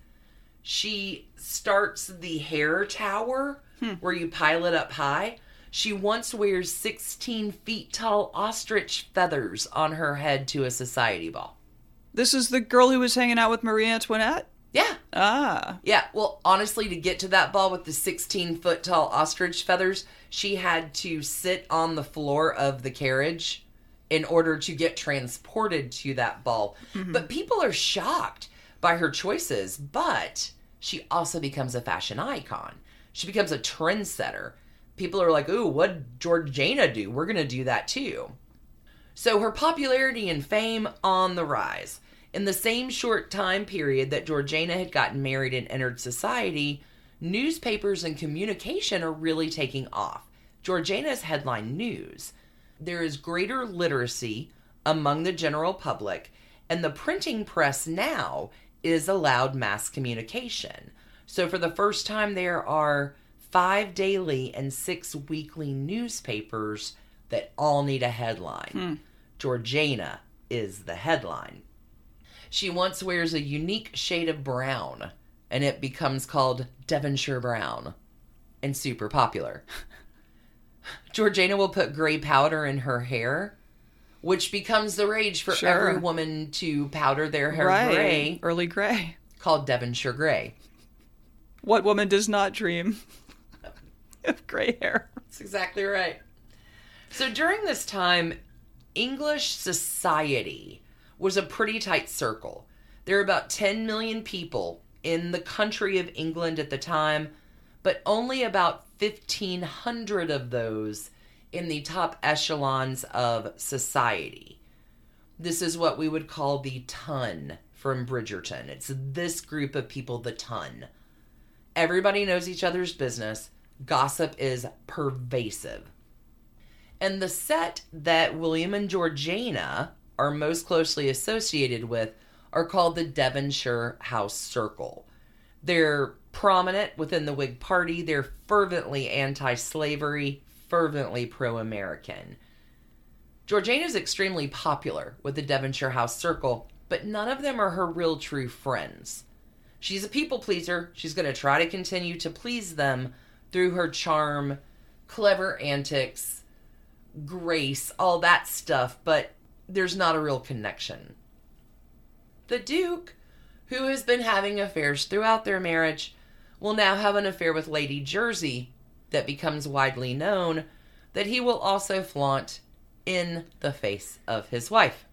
She starts the hair tower hmm. where you pile it up high. She once wears 16 feet tall ostrich feathers on her head to a society ball. This is the girl who was hanging out with Marie Antoinette? Yeah, Ah. Yeah, well, honestly, to get to that ball with the 16 foot tall ostrich feathers, she had to sit on the floor of the carriage in order to get transported to that ball. But people are shocked by her choices, but she also becomes a fashion icon. She becomes a trendsetter. People are like, ooh, what'd Georgiana do? We're going to do that too. So her popularity and fame on the rise. In the same short time period that Georgiana had gotten married and entered society, newspapers and communication are really taking off. Georgiana's headline news. There is greater literacy among the general public, and the printing press now is allowed mass communication. So, for the first time, there are five daily and six weekly newspapers that all need a headline. Hmm. Georgiana is the headline. She once wears a unique shade of brown and it becomes called Devonshire Brown and super popular. *laughs* Georgiana will put gray powder in her hair, which becomes the rage for Sure. every woman to powder their hair right. gray, Early gray. called Devonshire Gray. What woman does not dream *laughs* of gray hair? That's exactly right. So during this time, English society was a pretty tight circle. There were about 10 million people in the country of England at the time, but only about 1,500 of those in the top echelons of society. This is what we would call the ton from Bridgerton. It's this group of people, the ton. Everybody knows each other's business. Gossip is pervasive. And the set that William and Georgiana are most closely associated with are called the Devonshire House Circle. They're prominent within the Whig Party. They're fervently anti slavery, fervently pro American. Georgiana is extremely popular with the Devonshire House Circle, but none of them are her real true friends. She's a people pleaser. She's going to try to continue to please them through her charm, clever antics, grace, all that stuff, but there's not a real connection. The Duke, who has been having affairs throughout their marriage, will now have an affair with Lady Jersey that becomes widely known that he will also flaunt in the face of his wife.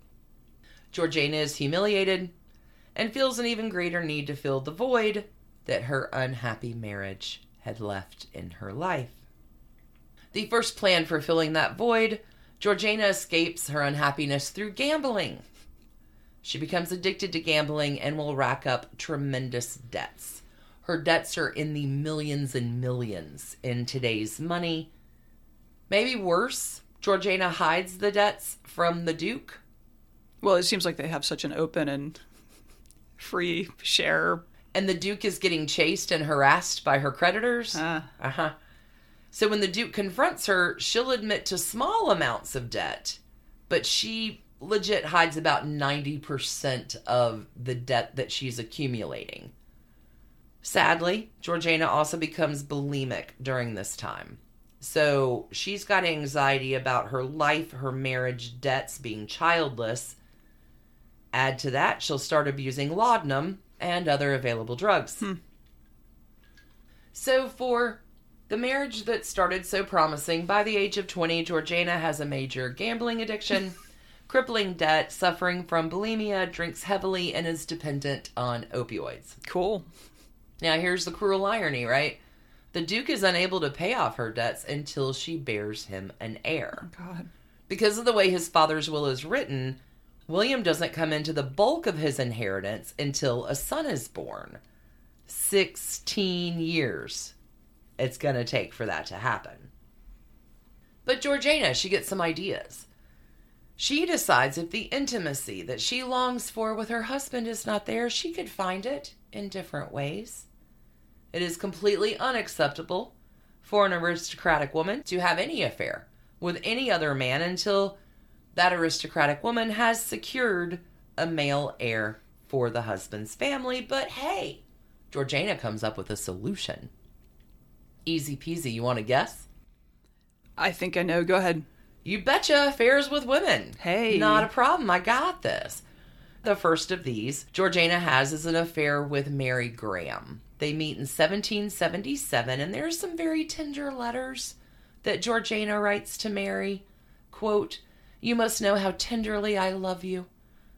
Georgiana is humiliated and feels an even greater need to fill the void that her unhappy marriage had left in her life. The first plan for filling that void, Georgiana escapes her unhappiness through gambling. She becomes addicted to gambling and will rack up tremendous debts. Her debts are in the millions and millions in today's money. Maybe worse, Georgiana hides the debts from the Duke. Well, it seems like they have such an open and free share. and the Duke is getting chased and harassed by her creditors. Ah. Uh huh. So when the Duke confronts her, she'll admit to small amounts of debt, but she legit hides about 90% of the debt that she's accumulating. Sadly, Georgiana also becomes bulimic during this time. So she's got anxiety about her life, her marriage, debts, being childless. Add to that, she'll start abusing laudanum and other available drugs. Hmm. So, for the marriage that started so promising, by the age of 20, Georgiana has a major gambling addiction, *laughs* crippling debt, suffering from bulimia, drinks heavily, and is dependent on opioids. Cool. Now, here's the cruel irony, right? The Duke is unable to pay off her debts until she bears him an heir. Oh, God. Because of the way his father's will is written, William doesn't come into the bulk of his inheritance until a son is born. 16 years it's going to take for that to happen. But Georgiana, she gets some ideas. She decides if the intimacy that she longs for with her husband is not there, she could find it in different ways. It is completely unacceptable for an aristocratic woman to have any affair with any other man until that aristocratic woman has secured a male heir for the husband's family. But hey, Georgiana comes up with a solution. Easy peasy. You want to guess? I think I know. Go ahead. You betcha affairs with women. Hey. Not a problem. I got this. The first of these, Georgiana has is an affair with Mary Graham. They meet in 1777, and there's some very tender letters that Georgiana writes to Mary. Quote, You must know how tenderly I love you.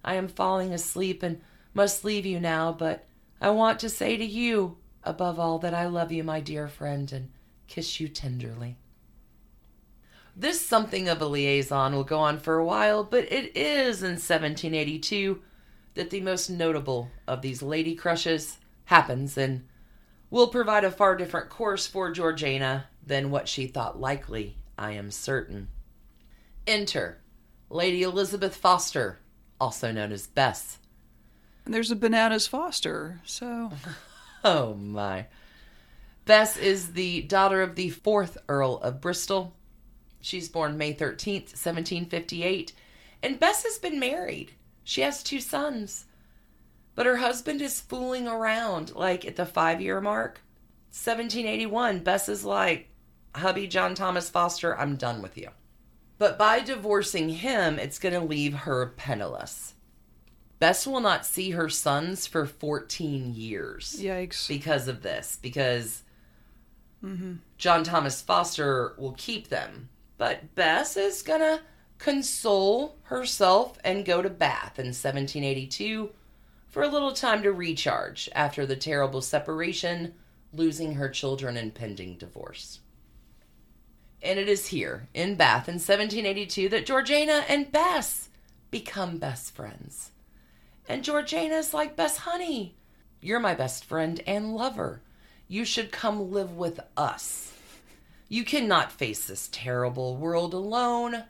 I am falling asleep and must leave you now, but I want to say to you, above all, that I love you, my dear friend, and kiss you tenderly. This something of a liaison will go on for a while, but it is in 1782 that the most notable of these lady crushes happens and will provide a far different course for Georgiana than what she thought likely, I am certain. Enter Lady Elizabeth Foster, also known as Bess. And there's a Bananas Foster. So *laughs* *laughs* Oh my. Bess is the daughter of the fourth Earl of Bristol. She's born May 13th, 1758. And Bess has been married. She has two sons. But her husband is fooling around like at the five year mark. 1781, Bess is like, hubby John Thomas Foster, I'm done with you. But by divorcing him, it's going to leave her penniless. Bess will not see her sons for 14 years Yikes. because of this, because mm-hmm. John Thomas Foster will keep them. But Bess is going to console herself and go to Bath in 1782 for a little time to recharge after the terrible separation, losing her children, and pending divorce. And it is here in Bath in 1782 that Georgiana and Bess become best friends. And Georgiana's like, Bess, honey, you're my best friend and lover. You should come live with us. You cannot face this terrible world alone.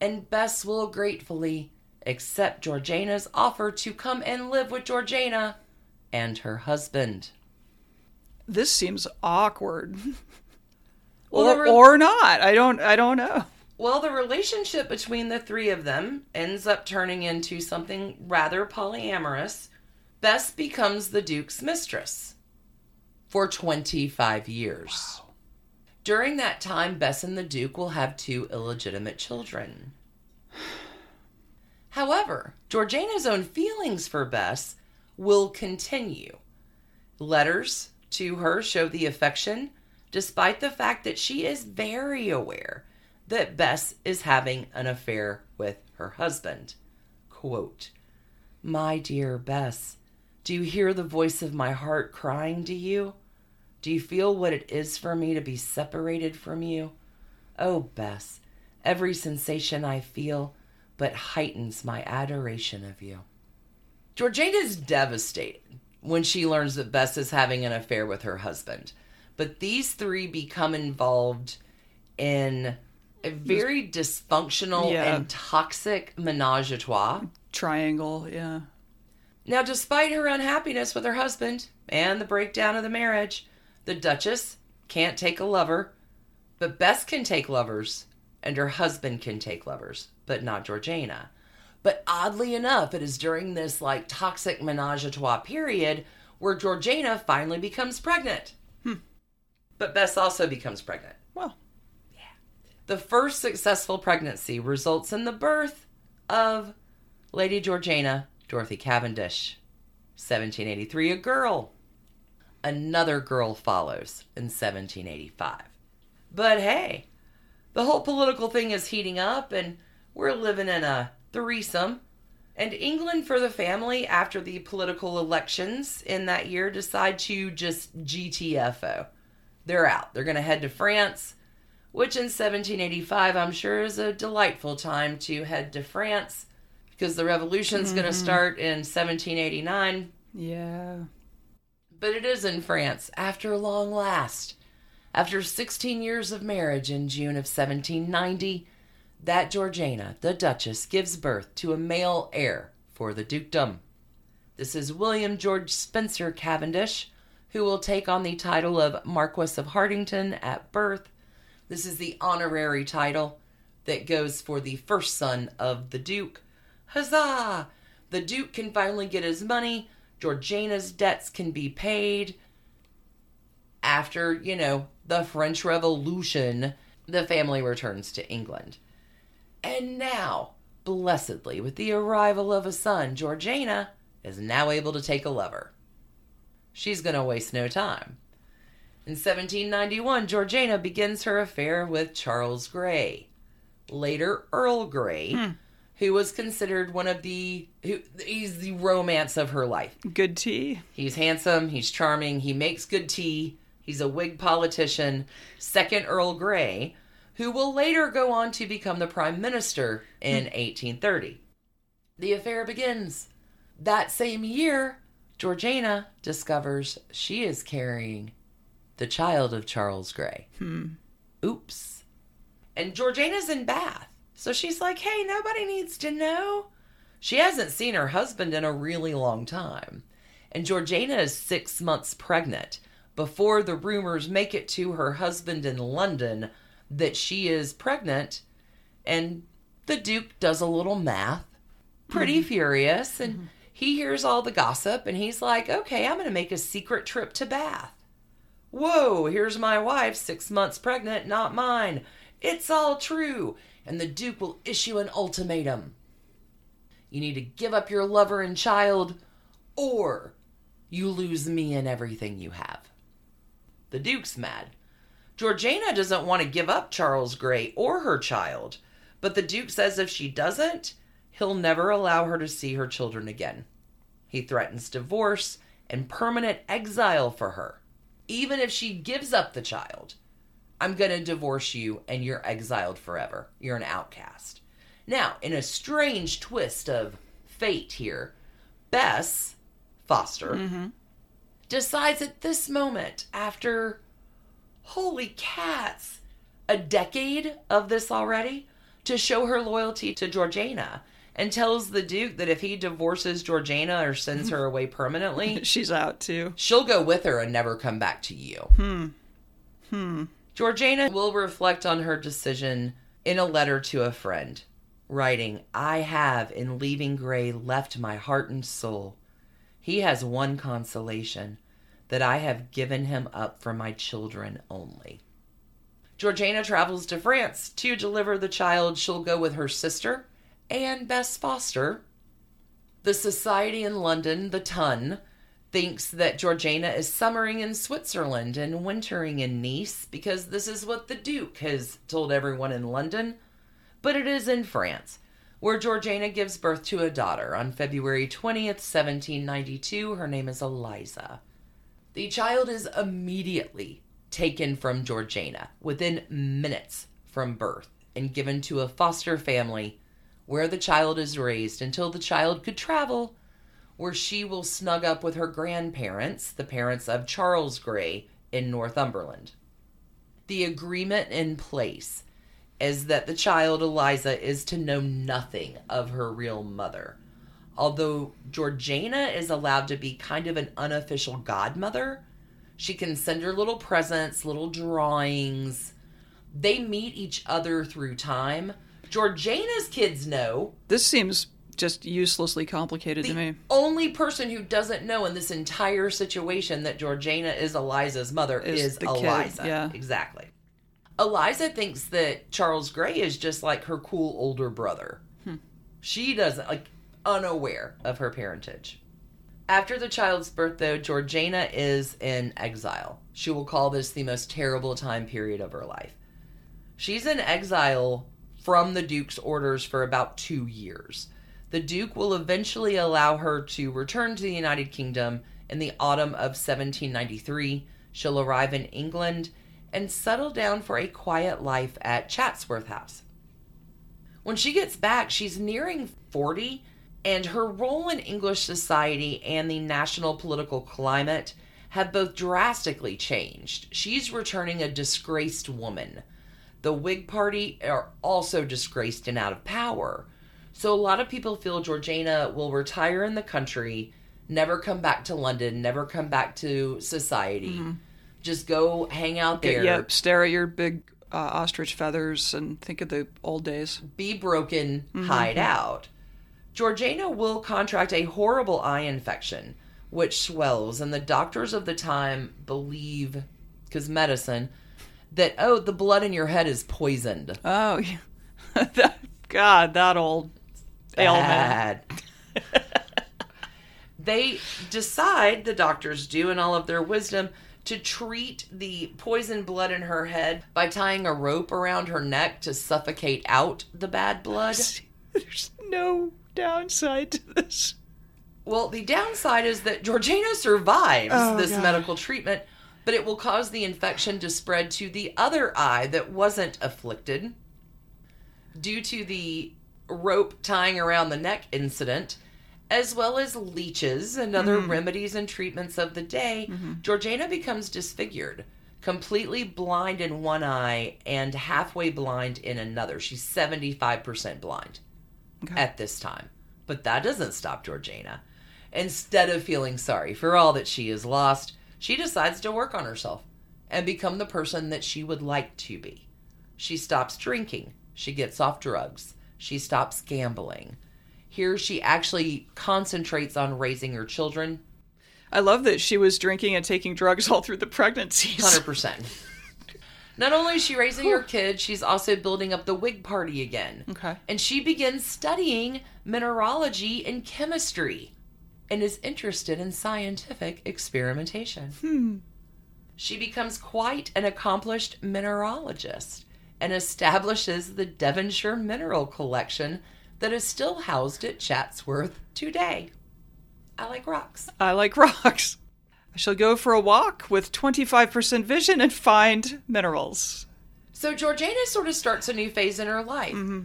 And Bess will gratefully accept Georgiana's offer to come and live with Georgiana and her husband. This seems awkward. *laughs* Well, or, or not. I don't I don't know. Well, the relationship between the three of them ends up turning into something rather polyamorous. Bess becomes the Duke's mistress for 25 years. During that time, Bess and the Duke will have two illegitimate children. *sighs* However, Georgiana's own feelings for Bess will continue. Letters to her show the affection, despite the fact that she is very aware that Bess is having an affair with her husband. Quote, My dear Bess, do you hear the voice of my heart crying to you? Do you feel what it is for me to be separated from you? Oh, Bess, every sensation I feel but heightens my adoration of you. Georgina is devastated when she learns that Bess is having an affair with her husband. But these three become involved in a very dysfunctional Yeah. and toxic menage a trois. Triangle, yeah. Now, despite her unhappiness with her husband and the breakdown of the marriage, the Duchess can't take a lover, but Bess can take lovers, and her husband can take lovers, but not Georgiana. But oddly enough, it is during this like toxic menage a trois period where Georgiana finally becomes pregnant. Hmm. But Bess also becomes pregnant. Well, The first successful pregnancy results in the birth of Lady Georgiana Dorothy Cavendish. 1783, a girl. Another girl follows in 1785. But hey, the whole political thing is heating up, and we're living in a threesome. And England for the family, after the political elections in that year, decide to just GTFO. They're out. They're going to head to France which in 1785 I'm sure is a delightful time to head to France because the revolution's going to mm-hmm. start in 1789. yeah. But it is in France after long last. After 16 years of marriage in June of 1790, that Georgiana, the Duchess, gives birth to a male heir for the dukedom. This is William George Spencer Cavendish, who will take on the title of Marquess of Hartington at birth. This is the honorary title that goes for the first son of the Duke. Huzzah! The Duke can finally get his money. Georgiana's debts can be paid. After, you know, the French Revolution, the family returns to England. And now, blessedly, with the arrival of a son, Georgiana is now able to take a lover. She's going to waste no time. In 1791, Georgiana begins her affair with Charles Grey, later Earl Grey, hmm. who was considered one of the who he's the romance of her life. Good tea. He's handsome, he's charming, he makes good tea, he's a Whig politician, second Earl Grey, who will later go on to become the prime minister in hmm. 1830. The affair begins. That same year, Georgiana discovers she is carrying the child of Charles Grey. Hmm. Oops. And Georgiana's in Bath. So she's like, hey, nobody needs to know. She hasn't seen her husband in a really long time. And Georgiana is six months pregnant before the rumors make it to her husband in London that she is pregnant. And the Duke does a little math, pretty mm-hmm. furious, and mm-hmm. he hears all the gossip and he's like, okay, I'm going to make a secret trip to Bath. Whoa, here's my wife, six months pregnant, not mine. It's all true. And the Duke will issue an ultimatum. You need to give up your lover and child, or you lose me and everything you have. The Duke's mad. Georgiana doesn't want to give up Charles Grey or her child, but the Duke says if she doesn't, he'll never allow her to see her children again. He threatens divorce and permanent exile for her. Even if she gives up the child, I'm going to divorce you and you're exiled forever. You're an outcast. Now, in a strange twist of fate here, Bess Foster mm-hmm. decides at this moment, after holy cats, a decade of this already, to show her loyalty to Georgiana and tells the Duke that if he divorces Georgiana or sends her away permanently, *laughs* She's out too. she'll go with her and never come back to you. Hmm. Hmm. Georgiana will reflect on her decision in a letter to a friend, writing, I have, in leaving Grey, left my heart and soul. He has one consolation that I have given him up for my children only. Georgiana travels to France to deliver the child. She'll go with her sister and Bess Foster. The society in London, the Ton, thinks that Georgiana is summering in Switzerland and wintering in Nice because this is what the Duke has told everyone in London. But it is in France, where Georgiana gives birth to a daughter on February 20th, 1792. Her name is Eliza. The child is immediately taken from Georgiana within minutes from birth and given to a foster family where the child is raised until the child could travel, where she will snug up with her grandparents, the parents of Charles Grey, in Northumberland. The agreement in place is that the child, Eliza, is to know nothing of her real mother. Although Georgiana is allowed to be kind of an unofficial godmother, she can send her little presents, little drawings. They meet each other through time. Georgiana's kids know. This seems just uselessly complicated to me. Only person who doesn't know in this entire situation that Georgiana is Eliza's mother Is is, the kid, Eliza. yeah. Exactly. Eliza thinks that Charles Grey is just like her cool older brother. Hmm. She doesn't, like, unaware of her parentage. After the child's birth, though, Georgiana is in exile. She will call this the most terrible time period of her life. She's in exile from the Duke's orders for about two years. The Duke will eventually allow her to return to the United Kingdom in the autumn of 1793. She'll arrive in England and settle down for a quiet life at Chatsworth House. When she gets back, she's nearing 40, and her role in English society and the national political climate have both drastically changed. She's returning a disgraced woman. The Whig Party are also disgraced and out of power. So a lot of people feel Georgiana will retire in the country, never come back to London, never come back to society. Just go hang out there Yep, stare at your big uh, ostrich feathers and think of the old days. be broken, hide out. Georgiana will contract a horrible eye infection, which swells, and the doctors of the time believe, because medicine, that, oh, the blood in your head is poisoned. Oh, *laughs* yeah. God, that old ailment. *laughs* They decide, the doctors do, in all of their wisdom, to treat the poisoned blood in her head by tying a rope around her neck to suffocate out the bad blood. There's no downside to this. Well, the downside is that Georgina survives Oh, this God. medical treatment, but it will cause the infection to spread to the other eye that wasn't afflicted. Due to the rope tying around the neck incident, as well as leeches and other Mm. remedies and treatments of the day, Mm-hmm. Georgina becomes disfigured, completely blind in one eye and halfway blind in another. She's 75% blind at this time. But that doesn't stop Georgina. Instead of feeling sorry for all that she has lost, she decides to work on herself and become the person that she would like to be. She stops drinking. She gets off drugs. She stops gambling. Here, she actually concentrates on raising her children. I love that she was drinking and taking drugs all through the pregnancies. 100%. Not only is she raising her kids, she's also building up the Whig Party again. Okay. And she begins studying mineralogy and chemistry and is interested in scientific experimentation. Hmm. She becomes quite an accomplished mineralogist and establishes the Devonshire Mineral Collection that is still housed at Chatsworth today. I like rocks. I like rocks. I shall go for a walk with 25% vision and find minerals. So Georgiana sort of starts a new phase in her life. Mm-hmm.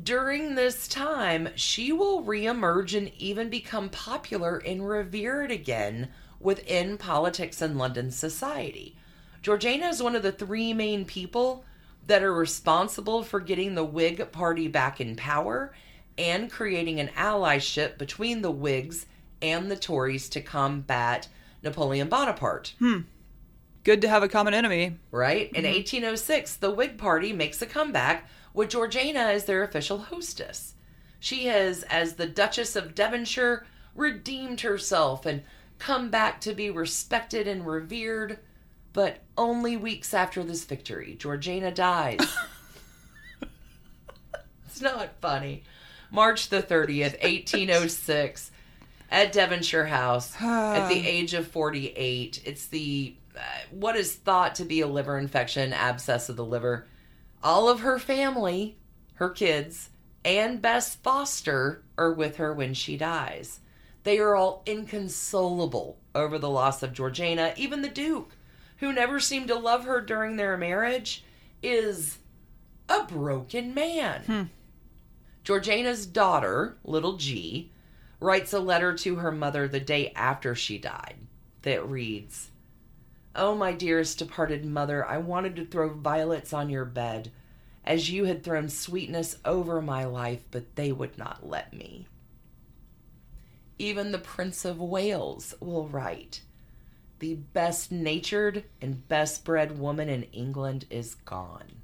During this time, she will reemerge and even become popular and revered again within politics and London society. Georgiana is one of the three main people that are responsible for getting the Whig Party back in power and creating an allyship between the Whigs and the Tories to combat Napoleon Bonaparte hmm. Good to have a common enemy. right? In mm-hmm. 1806, the Whig Party makes a comeback with Georgiana as their official hostess. She has, as the Duchess of Devonshire, redeemed herself and come back to be respected and revered. But only weeks after this victory, Georgiana dies. *laughs* it's not funny. March the 30th, 1806, at Devonshire House, at the *sighs* age of 48. It's the uh, what is thought to be a liver infection, abscess of the liver. All of her family, her kids, and Bess Foster are with her when she dies. They are all inconsolable over the loss of Georgiana. Even the Duke, who never seemed to love her during their marriage, is a broken man. Hmm. Georgiana's daughter, little G, writes a letter to her mother the day after she died that reads Oh, my dearest departed mother, I wanted to throw violets on your bed, as you had thrown sweetness over my life, but they would not let me. Even the Prince of Wales will write The best natured and best bred woman in England is gone.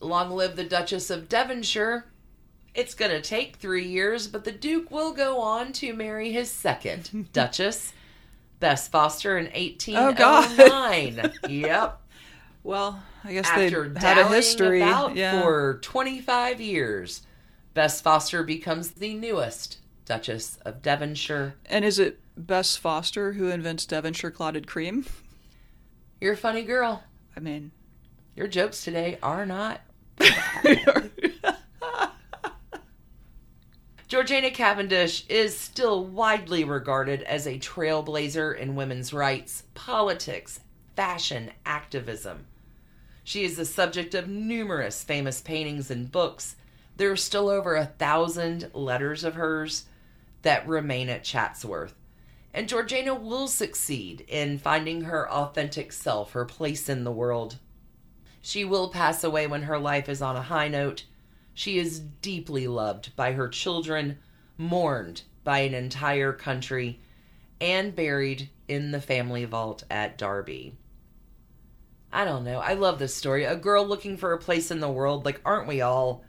Long live the Duchess of Devonshire. It's going to take three years, but the Duke will go on to marry his second *laughs* Duchess, Bess Foster, in Oh, God. 1809. yep. Well, I guess they had a history. yeah. for 25 years, Bess Foster becomes the newest Duchess of Devonshire. And is it Bess Foster who invents Devonshire clotted cream? You're a funny girl. I mean, Your jokes today are not. *laughs* *laughs* Georgiana Cavendish is still widely regarded as a trailblazer in women's rights, politics, fashion, activism. She is the subject of numerous famous paintings and books. There are still over a thousand letters of hers that remain at Chatsworth. And Georgiana will succeed in finding her authentic self, her place in the world. She will pass away when her life is on a high note. She is deeply loved by her children, mourned by an entire country, and buried in the family vault at Derby. I don't know. I love this story. A girl looking for a place in the world. Like, aren't we all?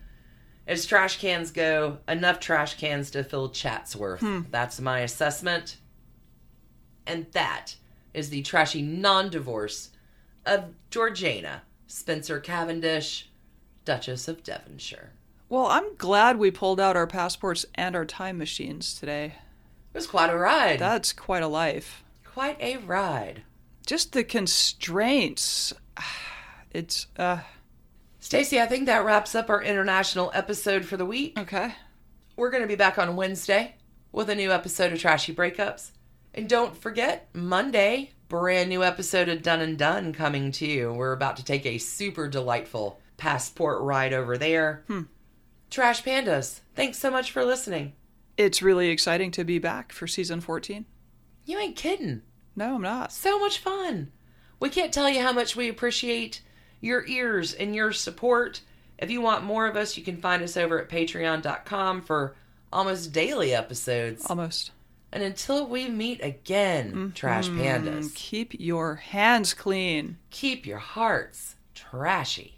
As trash cans go, enough trash cans to fill Chatsworth. Hmm. That's my assessment. And that is the trashy non divorce of Georgiana Spencer Cavendish, Duchess of Devonshire. well, I'm glad we pulled out our passports and our time machines today. It was quite a ride. That's quite a life. quite a ride. Just the constraints. *sighs* It's uh Stacy, I think that wraps up our international episode for the week. okay. We're going to be back on Wednesday with a new episode of Trashy Breakups. And don't forget, Monday, brand new episode of Done and Done coming to you. We're about to take a super delightful passport ride over there. Hmm. Trash Pandas, thanks so much for listening. It's really exciting to be back for season 14. You ain't kidding. No, I'm not. So much fun. We can't tell you how much we appreciate your ears and your support. If you want more of us, you can find us over at patreon.com for almost daily episodes. Almost. And until we meet again, mm-hmm. Trash Pandas, Keep your hands clean. keep your hearts trashy.